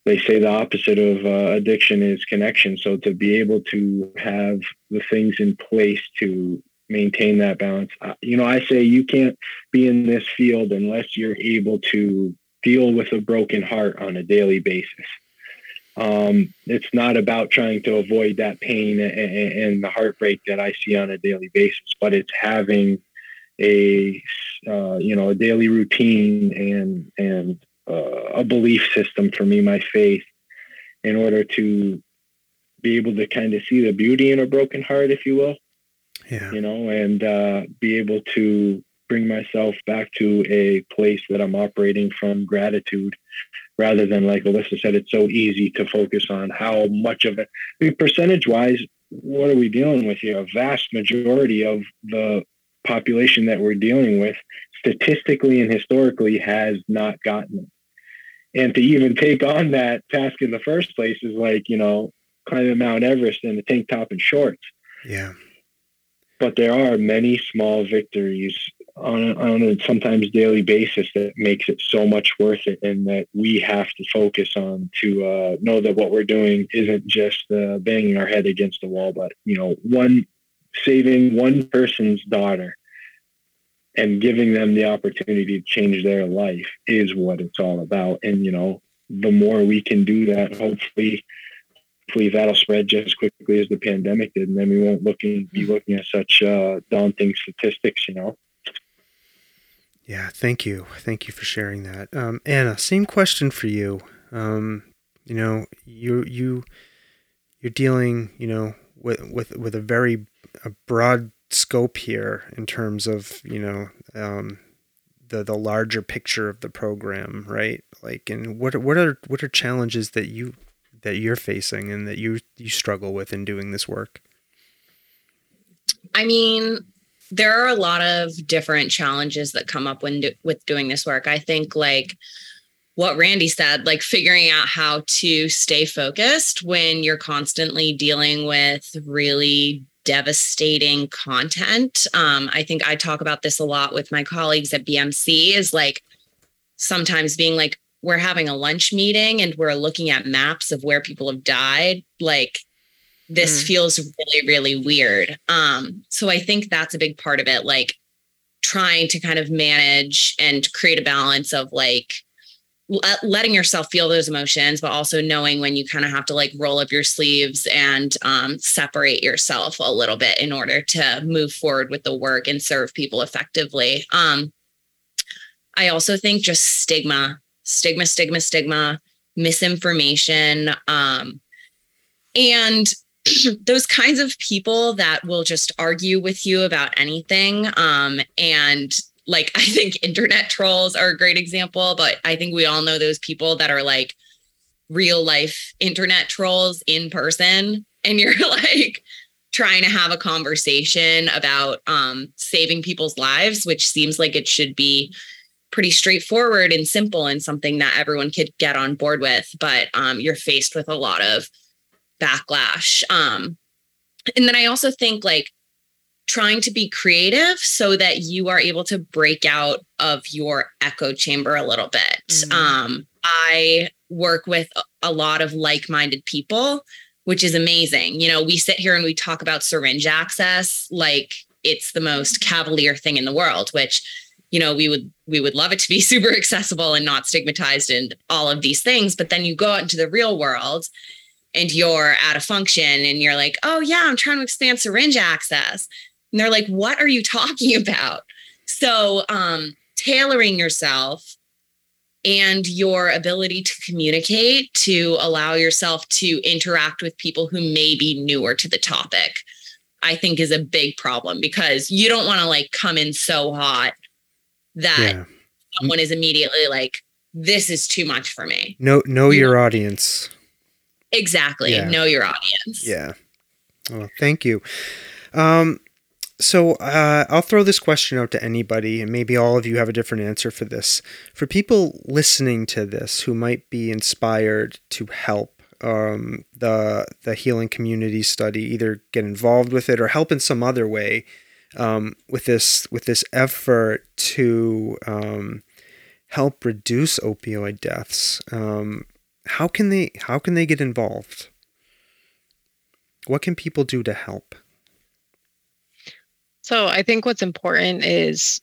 they say the opposite of uh, addiction is connection. So to be able to have the things in place to maintain that balance, uh, you know, I say you can't be in this field unless you're able to deal with a broken heart on a daily basis. Um, it's not about trying to avoid that pain and, and, the heartbreak that I see on a daily basis, but it's having a uh, you know a daily routine and and uh, a belief system for me, my faith, in order to be able to kind of see the beauty in a broken heart, if you will. Yeah. You know, and uh, be able to bring myself back to a place that I'm operating from gratitude rather than like Alyssa said, it's so easy to focus on how much of it. I mean, percentage wise, what are we dealing with here? A vast majority of the population that we're dealing with statistically and historically has not gotten it and to even take on that task in the first place is like you know climbing Mount Everest in a tank top and shorts. Yeah. But there are many small victories on a, on a sometimes daily basis that makes it so much worth it, and that we have to focus on to uh, know that what we're doing isn't just uh, banging our head against the wall, but you know, one saving one person's daughter and giving them the opportunity to change their life is what it's all about. And, you know, the more we can do that, hopefully, hopefully that'll spread just as quickly as the pandemic did. And then we won't looking, be mm-hmm. looking at such uh, daunting statistics, you know? Yeah, thank you. Thank you for sharing that. Um, Anna, same question for you. Um, you know, you, you, you're dealing, you know, with, with, with a very a broad scope here in terms of you know um, the the larger picture of the program, right? Like, and what what are what are challenges that you that you're facing and that you you struggle with in doing this work? I mean, there are a lot of different challenges that come up when do, with doing this work. I think like what Randy said, like figuring out how to stay focused when you're constantly dealing with really devastating content. Um, I think I talk about this a lot with my colleagues at BMC is like sometimes being like, we're having a lunch meeting and we're looking at maps of where people have died. Like, this mm. feels really, really weird. Um, so I think that's a big part of it, like trying to kind of manage and create a balance of like, letting yourself feel those emotions, but also knowing when you kind of have to like roll up your sleeves and um, separate yourself a little bit in order to move forward with the work and serve people effectively. Um, I also think just stigma, stigma, stigma, stigma, misinformation, um, and those kinds of people that will just argue with you about anything um, and like I think internet trolls are a great example, but I think we all know those people that are like real life internet trolls in person and you're like trying to have a conversation about um, saving people's lives, which seems like it should be pretty straightforward and simple and something that everyone could get on board with. But um, you're faced with a lot of backlash. Um, and then I also think like trying to be creative so that you are able to break out of your echo chamber a little bit. Mm-hmm. Um, I work with a lot of like minded people, which is amazing. You know, we sit here and we talk about syringe access like it's the most cavalier thing in the world, which you know we would we would love it to be super accessible and not stigmatized and all of these things but then you go out into the real world and you're at a function and you're like oh yeah i'm trying to expand syringe access and they're like, what are you talking about? So um, tailoring yourself and your ability to communicate to allow yourself to interact with people who may be newer to the topic i think is a big problem because you don't want to like come in so hot that yeah. someone is immediately like this is too much for me know know you your know? audience exactly yeah. know your audience yeah well thank you um so uh, I'll throw this question out to anybody, and maybe all of you have a different answer for this. For people listening to this who might be inspired to help um, the the healing community study, either get involved with it or help in some other way um, with this with this effort to um, help reduce opioid deaths. Um, how can they how can they get involved? What can people do to help? So I think what's important is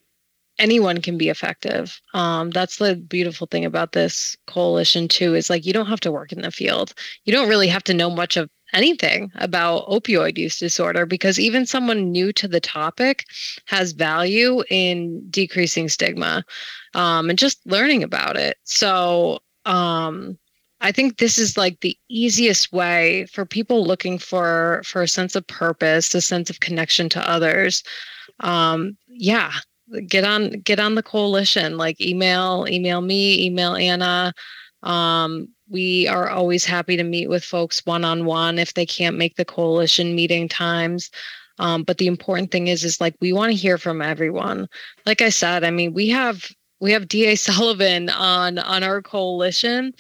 anyone can be effective. Um, that's the beautiful thing about this coalition too. Is like you don't have to work in the field. You don't really have to know much of anything about opioid use disorder because even someone new to the topic has value in decreasing stigma um, and just learning about it. So um, I think this is like the easiest way for people looking for for a sense of purpose, a sense of connection to others. Um, yeah, get on get on the coalition. Like email email me, email Anna. Um, we are always happy to meet with folks one on one if they can't make the coalition meeting times. Um, but the important thing is, is like we want to hear from everyone. Like I said, I mean, we have we have DA Sullivan on on our coalition,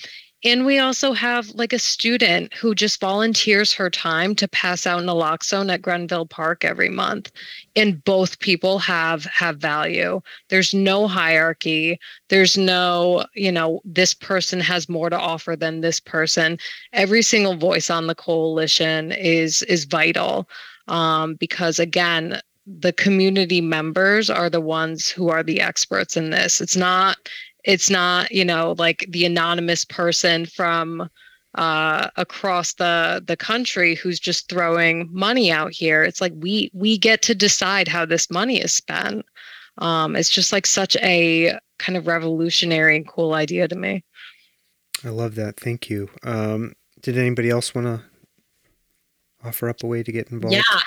and we also have like a student who just volunteers her time to pass out naloxone at Grenville Park every month. And both people have have value. There's no hierarchy. There's no, you know, this person has more to offer than this person. Every single voice on the coalition is is vital. Um, because again, the community members are the ones who are the experts in this. It's not it's not you know like the anonymous person from uh, across the the country who's just throwing money out here. It's like we we get to decide how this money is spent. Um, it's just like such a kind of revolutionary and cool idea to me. I love that. Thank you. Um, did anybody else want to offer up a way to get involved? Yeah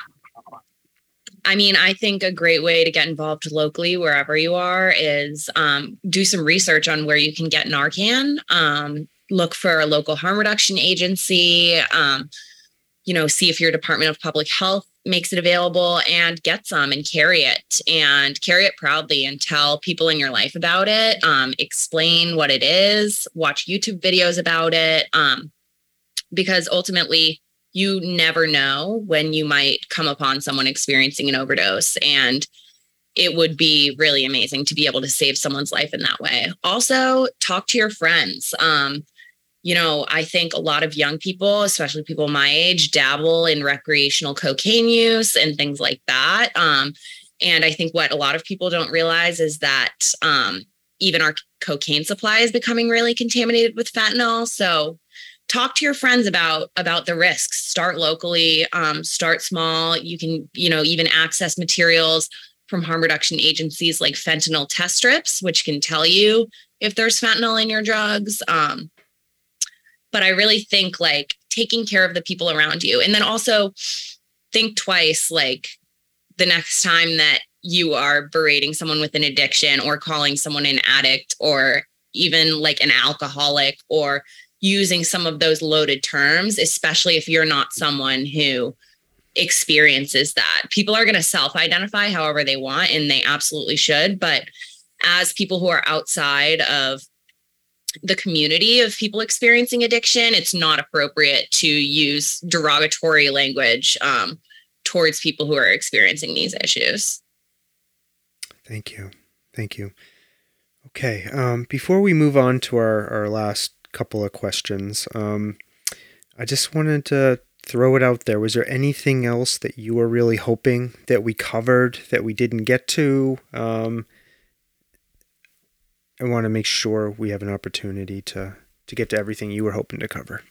I mean, I think a great way to get involved locally, wherever you are, is um, do some research on where you can get Narcan. Um, look for a local harm reduction agency. Um, you know, see if your Department of Public Health makes it available and get some and carry it and carry it proudly and tell people in your life about it. Um, explain what it is. Watch YouTube videos about it. Um, because ultimately, you never know when you might come upon someone experiencing an overdose and it would be really amazing to be able to save someone's life in that way. Also talk to your friends. Um, you know i think a lot of young people especially people my age dabble in recreational cocaine use and things like that. Um, and i think what a lot of people don't realize is that um, even our cocaine supply is becoming really contaminated with fentanyl. So talk to your friends about about the risks. Start locally um, start small. You can you know even access materials from harm reduction agencies like fentanyl test strips which can tell you if there's fentanyl in your drugs um, but i really think like taking care of the people around you. And then also think twice like the next time that you are berating someone with an addiction or calling someone an addict or even like an alcoholic or using some of those loaded terms, especially if you're not someone who experiences that. People are going to self identify however they want, and they absolutely should. But as people who are outside of the community of people experiencing addiction, it's not appropriate to use derogatory language um, towards people who are experiencing these issues. Thank you. Thank you. Okay. Um, before we move on to our, our last couple of questions. Um, I just wanted to throw it out there. Was there anything else that you were really hoping that we covered that we didn't get to? Um, I want to make sure we have an opportunity to to get to everything you were hoping to cover.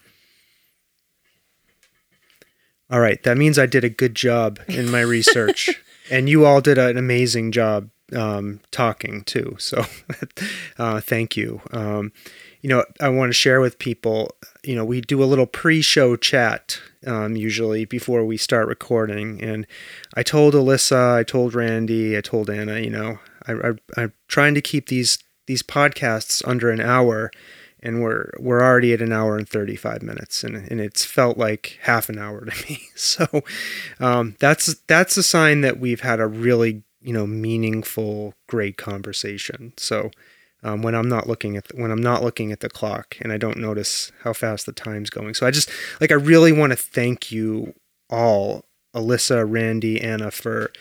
All right, that means I did a good job in my research, and you all did an amazing job um, talking too. So uh, thank you. Um, you know, I want to share with people, you know, we do a little pre show chat um, usually before we start recording. And I told Alyssa, I told Randy, I told Anna, you know, I, I, I'm trying to keep these these podcasts under an hour and we're we're already at an hour and 35 minutes and, and it's felt like half an hour to me so um, that's that's a sign that we've had a really you know meaningful great conversation so um, when I'm not looking at the, when I'm not looking at the clock and I don't notice how fast the time's going. So I just like I really want to thank you all Alyssa Randy Anna for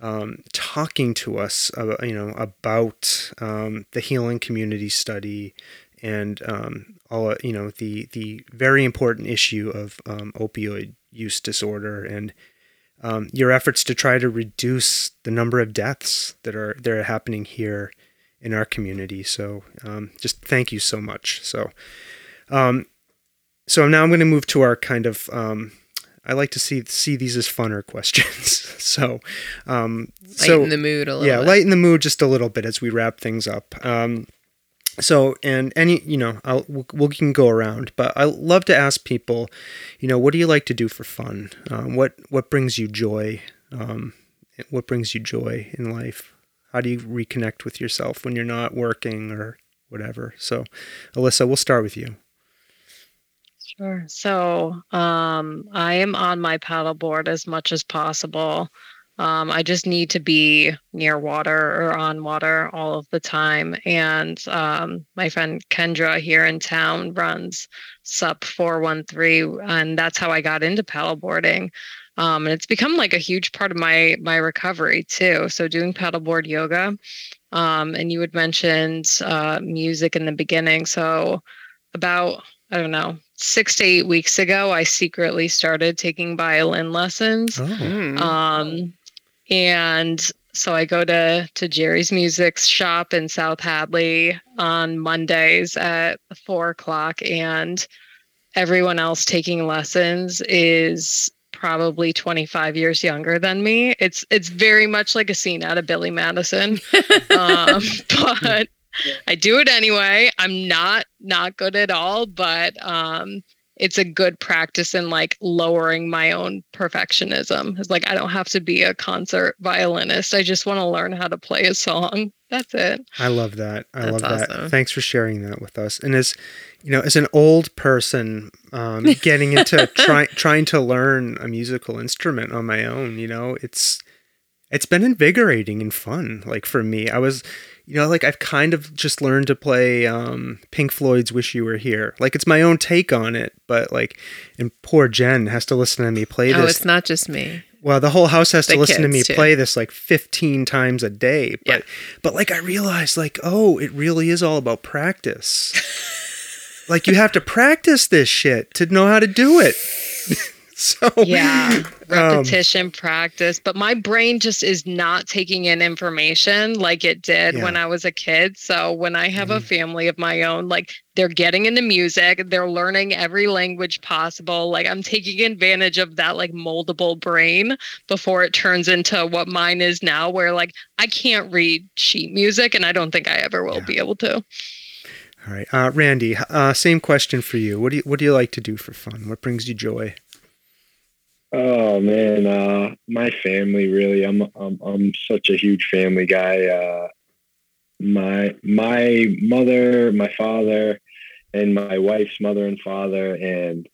um, talking to us, uh, you know, about um, the healing community study and um, all, you know, the the very important issue of um, opioid use disorder and um, your efforts to try to reduce the number of deaths that are that are happening here in our community. So, um, just thank you so much. So, so now I'm going to move to our kind of I like to see see these as funner questions. so, um, so lighten the mood a little. Yeah, bit. lighten the mood just a little bit as we wrap things up. Um, so, and any, you know, I'll, we'll, we can go around, but I love to ask people, you know, what do you like to do for fun? Um, what what brings you joy? Um, what brings you joy in life? How do you reconnect with yourself when you're not working or whatever? So, Alyssa, we'll start with you. Sure. So um, I am on my paddleboard as much as possible. Um, I just need to be near water or on water all of the time. And um, my friend Kendra here in town runs SUP 413, and that's how I got into paddleboarding. Um, and it's become like a huge part of my my recovery too. So doing paddleboard yoga, um, and you had mentioned uh, music in the beginning. So about I don't know six to eight weeks ago, I secretly started taking violin lessons. Oh. Mm. Um, and so I go to to Jerry's Music Shop in South Hadley on Mondays at four o'clock, and everyone else taking lessons is probably 25 years younger than me. It's it's very much like a scene out of Billy Madison, um, but I do it anyway. I'm not not good at all, but um, it's a good practice in like lowering my own perfectionism. It's like I don't have to be a concert violinist. I just want to learn how to play a song. That's it. I love that. I That's love that. awesome. Thanks for sharing that with us. And as you know, as an old person, um, getting into trying trying to learn a musical instrument on my own, you know, it's it's been invigorating and fun. Like for me, I was, you know, like I've kind of just learned to play um, Pink Floyd's "Wish You Were Here." Like it's my own take on it, but like, and poor Jen has to listen to me play this. Oh, it's not just me. Well, the whole house has to listen to me too. play this like 15 times a day. But Yeah. but like I realized like, oh, it really is all about practice. like you have to practice this shit to know how to do it. so Yeah. Um, Repetition, practice. But my brain just is not taking in information like it did Yeah. when I was a kid. So when I have a Mhm. family of my own, like they're getting into music, they're learning every language possible. Like I'm taking advantage of that like moldable brain before it turns into what mine is now, where like I can't read sheet music and I don't think I ever will Yeah. be able to. all right, uh, Randy. Uh, same question for you. What do you what do you like to do for fun? What brings you joy? Oh man, uh, my family really. I'm I'm I'm such a huge family guy. Uh, my my mother, my father, and my wife's mother and father, and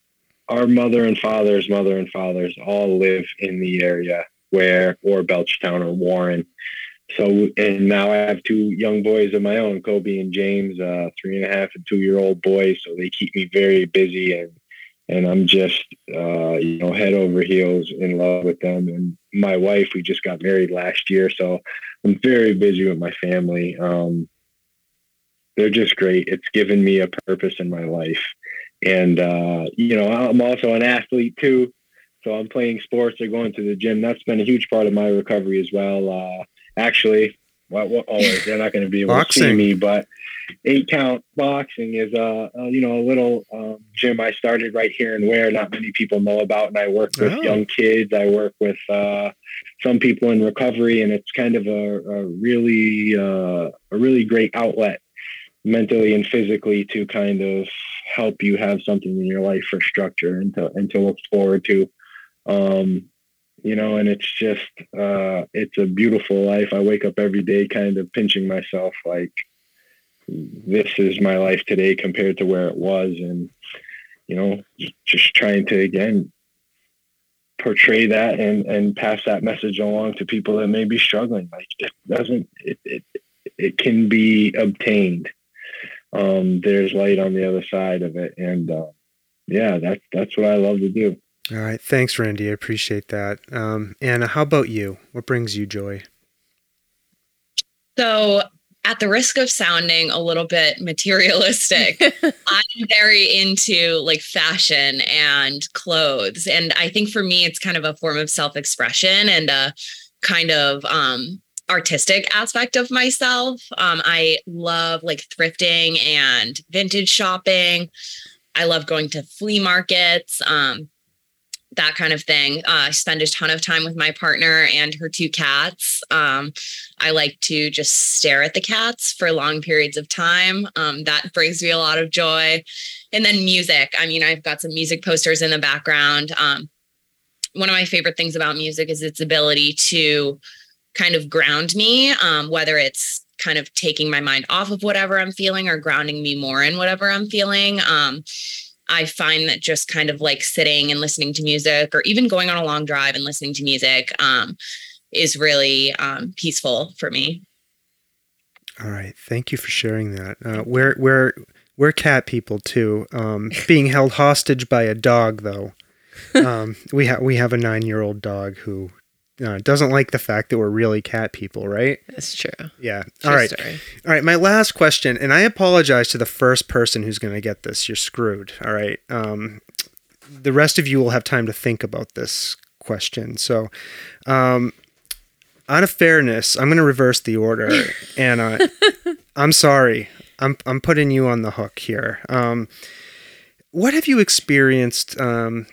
our mother and father's mother and fathers all live in the area where or Belchertown or Warren. So and now I have two young boys of my own, Kobe and James, uh, three and a half and two year old boys. So they keep me very busy and and I'm just uh, you know head over heels in love with them. And my wife, we just got married last year, so I'm very busy with my family. Um, they're just great. It's given me a purpose in my life, and uh, you know I'm also an athlete too. So I'm playing sports or going to the gym. That's been a huge part of my recovery as well. Uh, actually, always they're not going to be able to see Boxing. me, but eight count boxing is a, a you know a little um, gym I started right here in Ware. Not many people know about, and I work with Oh. young kids. I work with uh, some people in recovery, and it's kind of a, a really uh, a really great outlet mentally and physically to kind of help you have something in your life for structure and to and to look forward to. Um, you know, and it's just uh, it's a beautiful life. I wake up every day kind of pinching myself like this is my life today compared to where it was. And you know just trying to again portray that and and pass that message along to people that may be struggling. Like it doesn't it it, it can be obtained. Um there's light on the other side of it. And uh, yeah that's that's what i love to do. All right. Thanks randy. I appreciate that. Um anna how about you? What brings you joy? So at the risk of sounding a little bit materialistic, I'm very into like fashion and clothes. And I think for me, it's kind of a form of self expression and a kind of um, artistic aspect of myself. Um, I love like thrifting and vintage shopping. I love going to flea markets. Um, that kind of thing. Uh, I spend a ton of time with my partner and her two cats. Um, I like to just stare at the cats for long periods of time. Um, that brings me a lot of joy. And then music. I mean, I've got some music posters in the background. Um, one of my favorite things about music is its ability to kind of ground me, um, whether it's kind of taking my mind off of whatever I'm feeling or grounding me more in whatever I'm feeling. I find that just kind of like sitting and listening to music or even going on a long drive and listening to music um, is really um, peaceful for me. All right. Thank you for sharing that. Uh, we're, we're, we're cat people too. Um, being held hostage by a dog, though. Um, we have we have a nine year old dog who uh, doesn't like the fact that we're really cat people, right? That's true. Yeah. True All right. story. All right. My last question, and I apologize to the first person who's going to get this. You're screwed. All right. Um, the rest of you will have time to think about this question. So, um, out of fairness, I'm going to reverse the order. Anna, I'm sorry. I'm I'm putting you on the hook here. Um, what have you experienced um,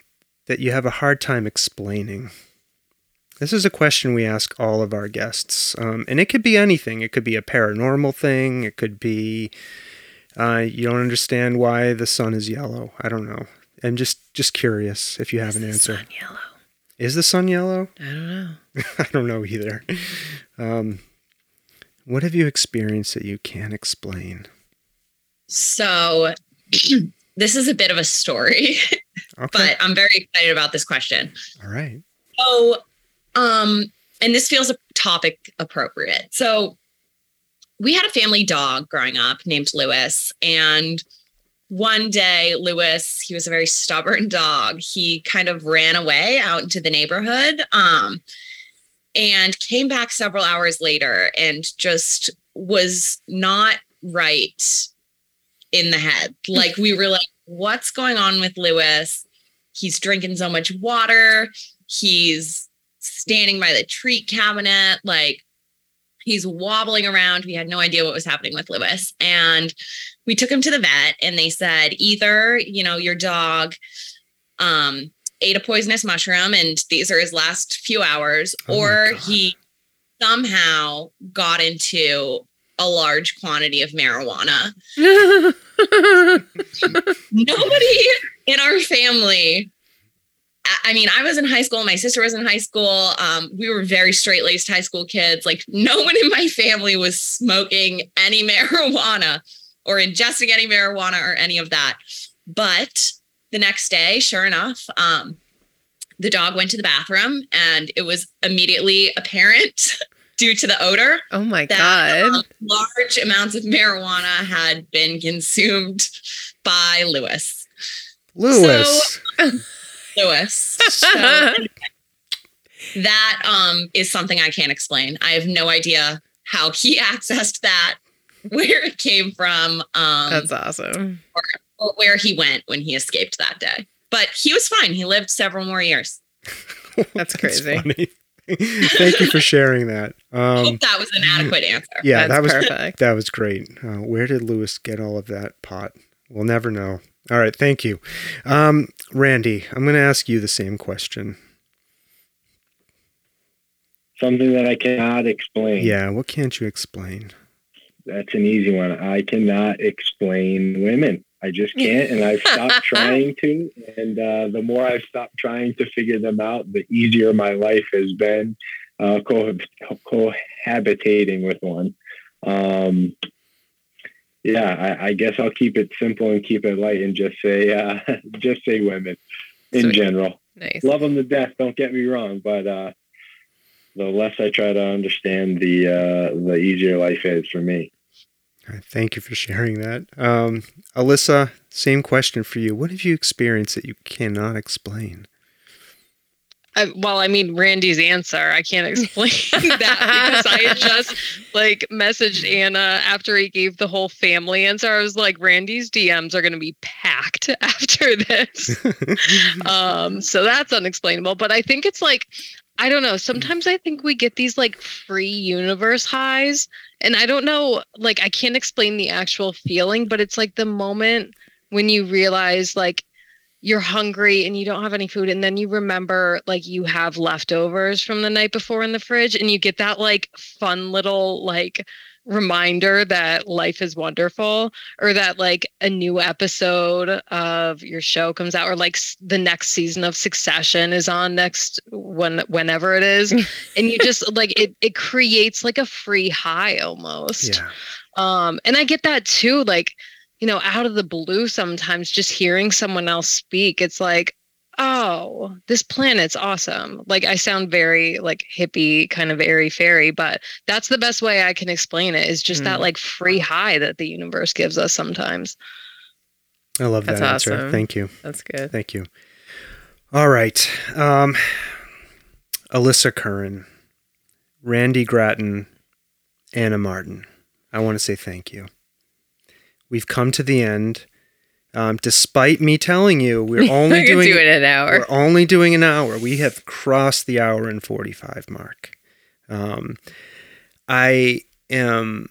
that you have a hard time explaining? This is a question we ask all of our guests, um, and it could be anything. It could be a paranormal thing. It could be uh, you don't understand why the sun is yellow. I don't know. I'm just just curious if you have Is an answer. sun yellow? Is the sun yellow? I don't know. I don't know either. Um, what have you experienced that you can't explain? So, this is a bit of a story, Okay. but I'm very excited about this question. All right. So, um, and this feels a topic appropriate. So, we had a family dog growing up named Lewis, and one day, Lewis, he was a very stubborn dog. He kind of ran away out into the neighborhood, um, and came back several hours later, and just was not right in the head. Like we were like, "What's going on with Lewis? He's drinking so much water. He's standing by the treat cabinet, like he's wobbling around. We had no idea what was happening with Lewis. And we took him to the vet and they said either, you know, your dog um ate a poisonous mushroom and these are his last few hours Oh or he somehow got into a large quantity of marijuana. Nobody in our family I- mean, I was in high school. My sister was in high school. Um, we were very straight laced high school kids. Like, no one in my family was smoking any marijuana or ingesting any marijuana or any of that. But the next day, sure enough, um, the dog went to the bathroom and it was immediately apparent due to the odor oh my that god. um, large amounts of marijuana had been consumed by Lewis. Lewis. Lewis. So that um is something I can't explain. I have no idea how he accessed that, where it came from, um, That's awesome. or where he went when he escaped that day. But he was fine. He lived several more years. That's crazy. funny. Thank you for sharing that. Um, Hope that was an adequate answer. yeah, That's that was perfect. that was great. Uh, where did Lewis get all of that pot? We'll never know. All right, thank you, um, Randy. I'm going to ask you the same question. something that I cannot explain. Yeah, what can't you explain? That's an easy one. I cannot explain women. I just can't, and I've stopped trying to. And uh, the more I've stopped trying to figure them out, the easier my life has been uh, co- cohabitating with one. Um, yeah, I, I, guess I'll keep it simple and keep it light and just say, uh, just say women in Sweet. general. Nice. Love them to death. Don't get me wrong, but uh, the less I try to understand, the uh, the easier life is for me. Thank you for sharing that. Um, Alyssa, same question for you. What have you experienced that you cannot explain? I, well, I mean, Randy's answer, I can't explain that because I just like messaged Anna after he gave the whole family answer. I was like, Randy's DMs are going to be packed after this. um, so that's unexplainable. But I think it's like, I don't know. Sometimes I think we get these like free universe highs. And I don't know, like, I can't explain the actual feeling, but it's like the moment when you realize, like, you're hungry and you don't have any food and then you remember like you have leftovers from the night before in the fridge and you get that like fun little like reminder that life is wonderful or that like a new episode of your show comes out or like the next season of succession is on next when whenever it is and you just like it it creates like a free high almost yeah. um and i get that too like you know, out of the blue sometimes just hearing someone else speak, it's like, oh, this planet's awesome. Like I sound very like hippie, kind of airy fairy, but that's the best way I can explain it is just mm. that like free high that the universe gives us sometimes. I love that that's answer. Thank you. That's good. Thank you. All right. Um, Alyssa Curran, Randy Gratton, Anna Martin. I want to say thank you. We've come to the end. Um, despite me telling you, we're only doing do it an hour. We're only doing an hour. We have crossed the hour and forty-five mark. Um, I am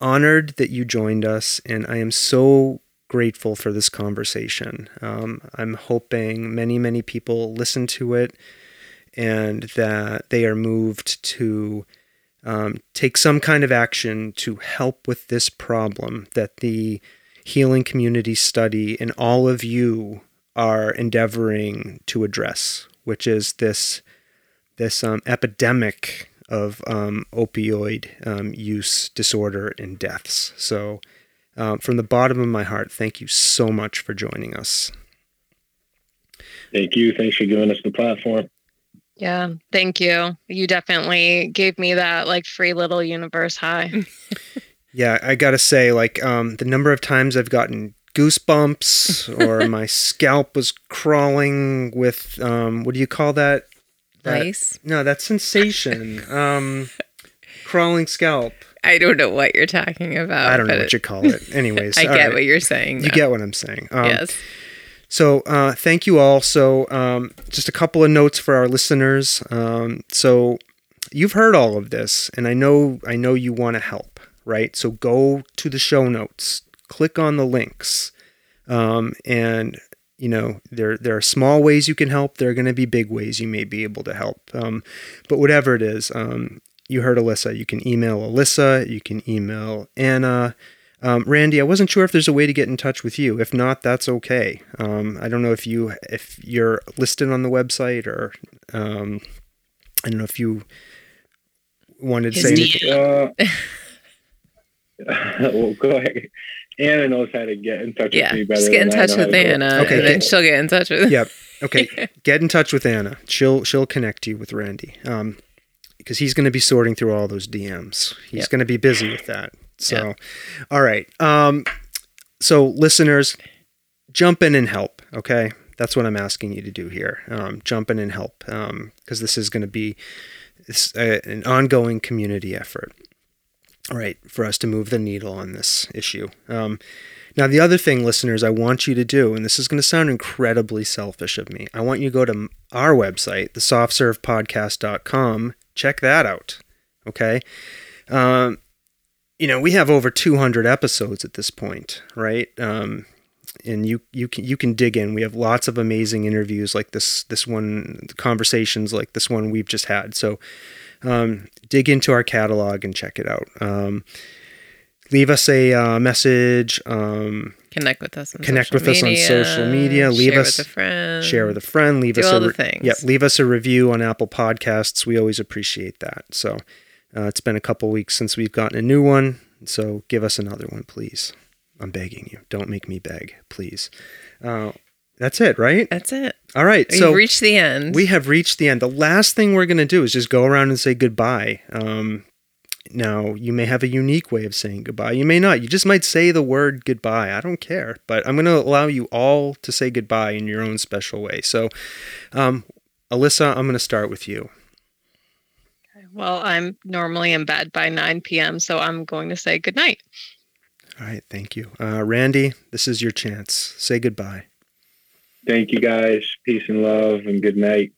honored that you joined us, and I am so grateful for this conversation. Um, I'm hoping many, many people listen to it, and that they are moved to um, take some kind of action to help with this problem that the healing community study and all of you are endeavoring to address, which is this this um, epidemic of um, opioid um, use disorder and deaths. So, um, from the bottom of my heart, thank you so much for joining us. Thank you. Thanks for giving us the platform. Yeah, thank you. You definitely gave me that like free little universe high. yeah, I got to say like um the number of times I've gotten goosebumps or my scalp was crawling with um what do you call that? that Ice? No, that sensation. um crawling scalp. I don't know what you're talking about. I don't know what you call it. Anyways, I get right. what you're saying. Though. You get what I'm saying. Um, yes. So uh, thank you all. So um, just a couple of notes for our listeners. Um, so you've heard all of this, and I know I know you want to help, right? So go to the show notes, click on the links, um, and you know there there are small ways you can help. There are going to be big ways you may be able to help. Um, but whatever it is, um, you heard Alyssa. You can email Alyssa. You can email Anna. Um, Randy, I wasn't sure if there's a way to get in touch with you. If not, that's okay. Um, I don't know if you if you're listed on the website or um, I don't know if you wanted to say anything. Uh, well, go ahead. Anna knows how to get in touch yeah, with me better. Just get in touch with Anna. Okay, and then she'll get in touch with. Yep. Okay, get in touch with Anna. She'll she'll connect you with Randy. Um, because he's going to be sorting through all those DMs. He's yep. going to be busy with that. So, yeah. all right. Um, so listeners, jump in and help. Okay, that's what I'm asking you to do here. Um, jump in and help because um, this is going to be an ongoing community effort. All right, for us to move the needle on this issue. Um, now, the other thing, listeners, I want you to do, and this is going to sound incredibly selfish of me, I want you to go to our website, thesoftservepodcast.com. Check that out. Okay. Um, you know, we have over 200 episodes at this point, right? Um, and you you can you can dig in. We have lots of amazing interviews like this this one, conversations like this one we've just had. So um, dig into our catalog and check it out. Um, leave us a uh, message. Um, Connect with us. On Connect social with us on media, social media. Leave share us- with a friend. share with a friend. Leave do us all a the things. yeah. Leave us a review on Apple Podcasts. We always appreciate that. So uh, it's been a couple weeks since we've gotten a new one. So give us another one, please. I'm begging you. Don't make me beg, please. Uh, that's it, right? That's it. All right. So we've So reached the end. we have reached the end. The last thing we're going to do is just go around and say goodbye. Um, now, you may have a unique way of saying goodbye. You may not. You just might say the word goodbye. I don't care. But I'm going to allow you all to say goodbye in your own special way. So, um, Alyssa, I'm going to start with you. Well, I'm normally in bed by 9 p.m., so I'm going to say good night. All right. Thank you. Uh, Randy, this is your chance. Say goodbye. Thank you guys. Peace and love and good night.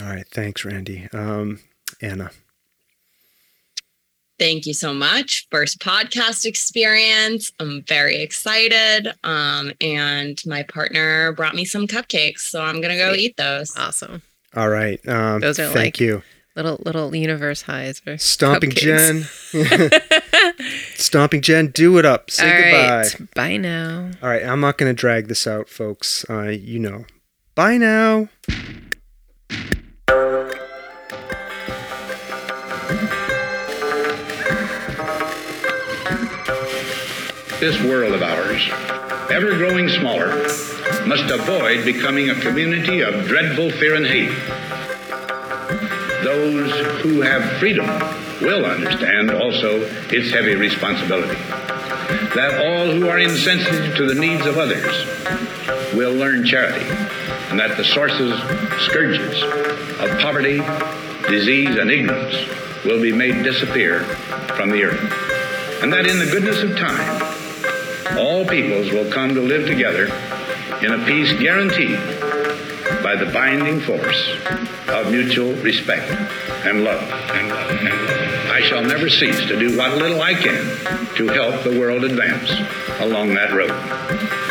All right. Thanks, Randy. Um, Anna. Thank you so much. First podcast experience. I'm very excited. Um, and my partner brought me some cupcakes, so I'm gonna go eat those. awesome. All right. Um, Those are thank like you. Little little universe highs or Stomping cupcakes. Jen. Stomping Jen, do it up. Say All goodbye. right. Bye now. All right, I'm not going to drag this out, folks. Uh, you know. Bye now. This world of ours, ever growing smaller, must avoid becoming a community of dreadful fear and hate. Those who have freedom will understand also its heavy responsibility. That all who are insensitive to the needs of others will learn charity, and that the sources, scourges of poverty, disease, and ignorance will be made disappear from the earth and that in the goodness of time, all peoples will come to live together in a peace guaranteed by the binding force of mutual respect and love. And love. And love. I shall never cease to do what little I can to help the world advance along that road.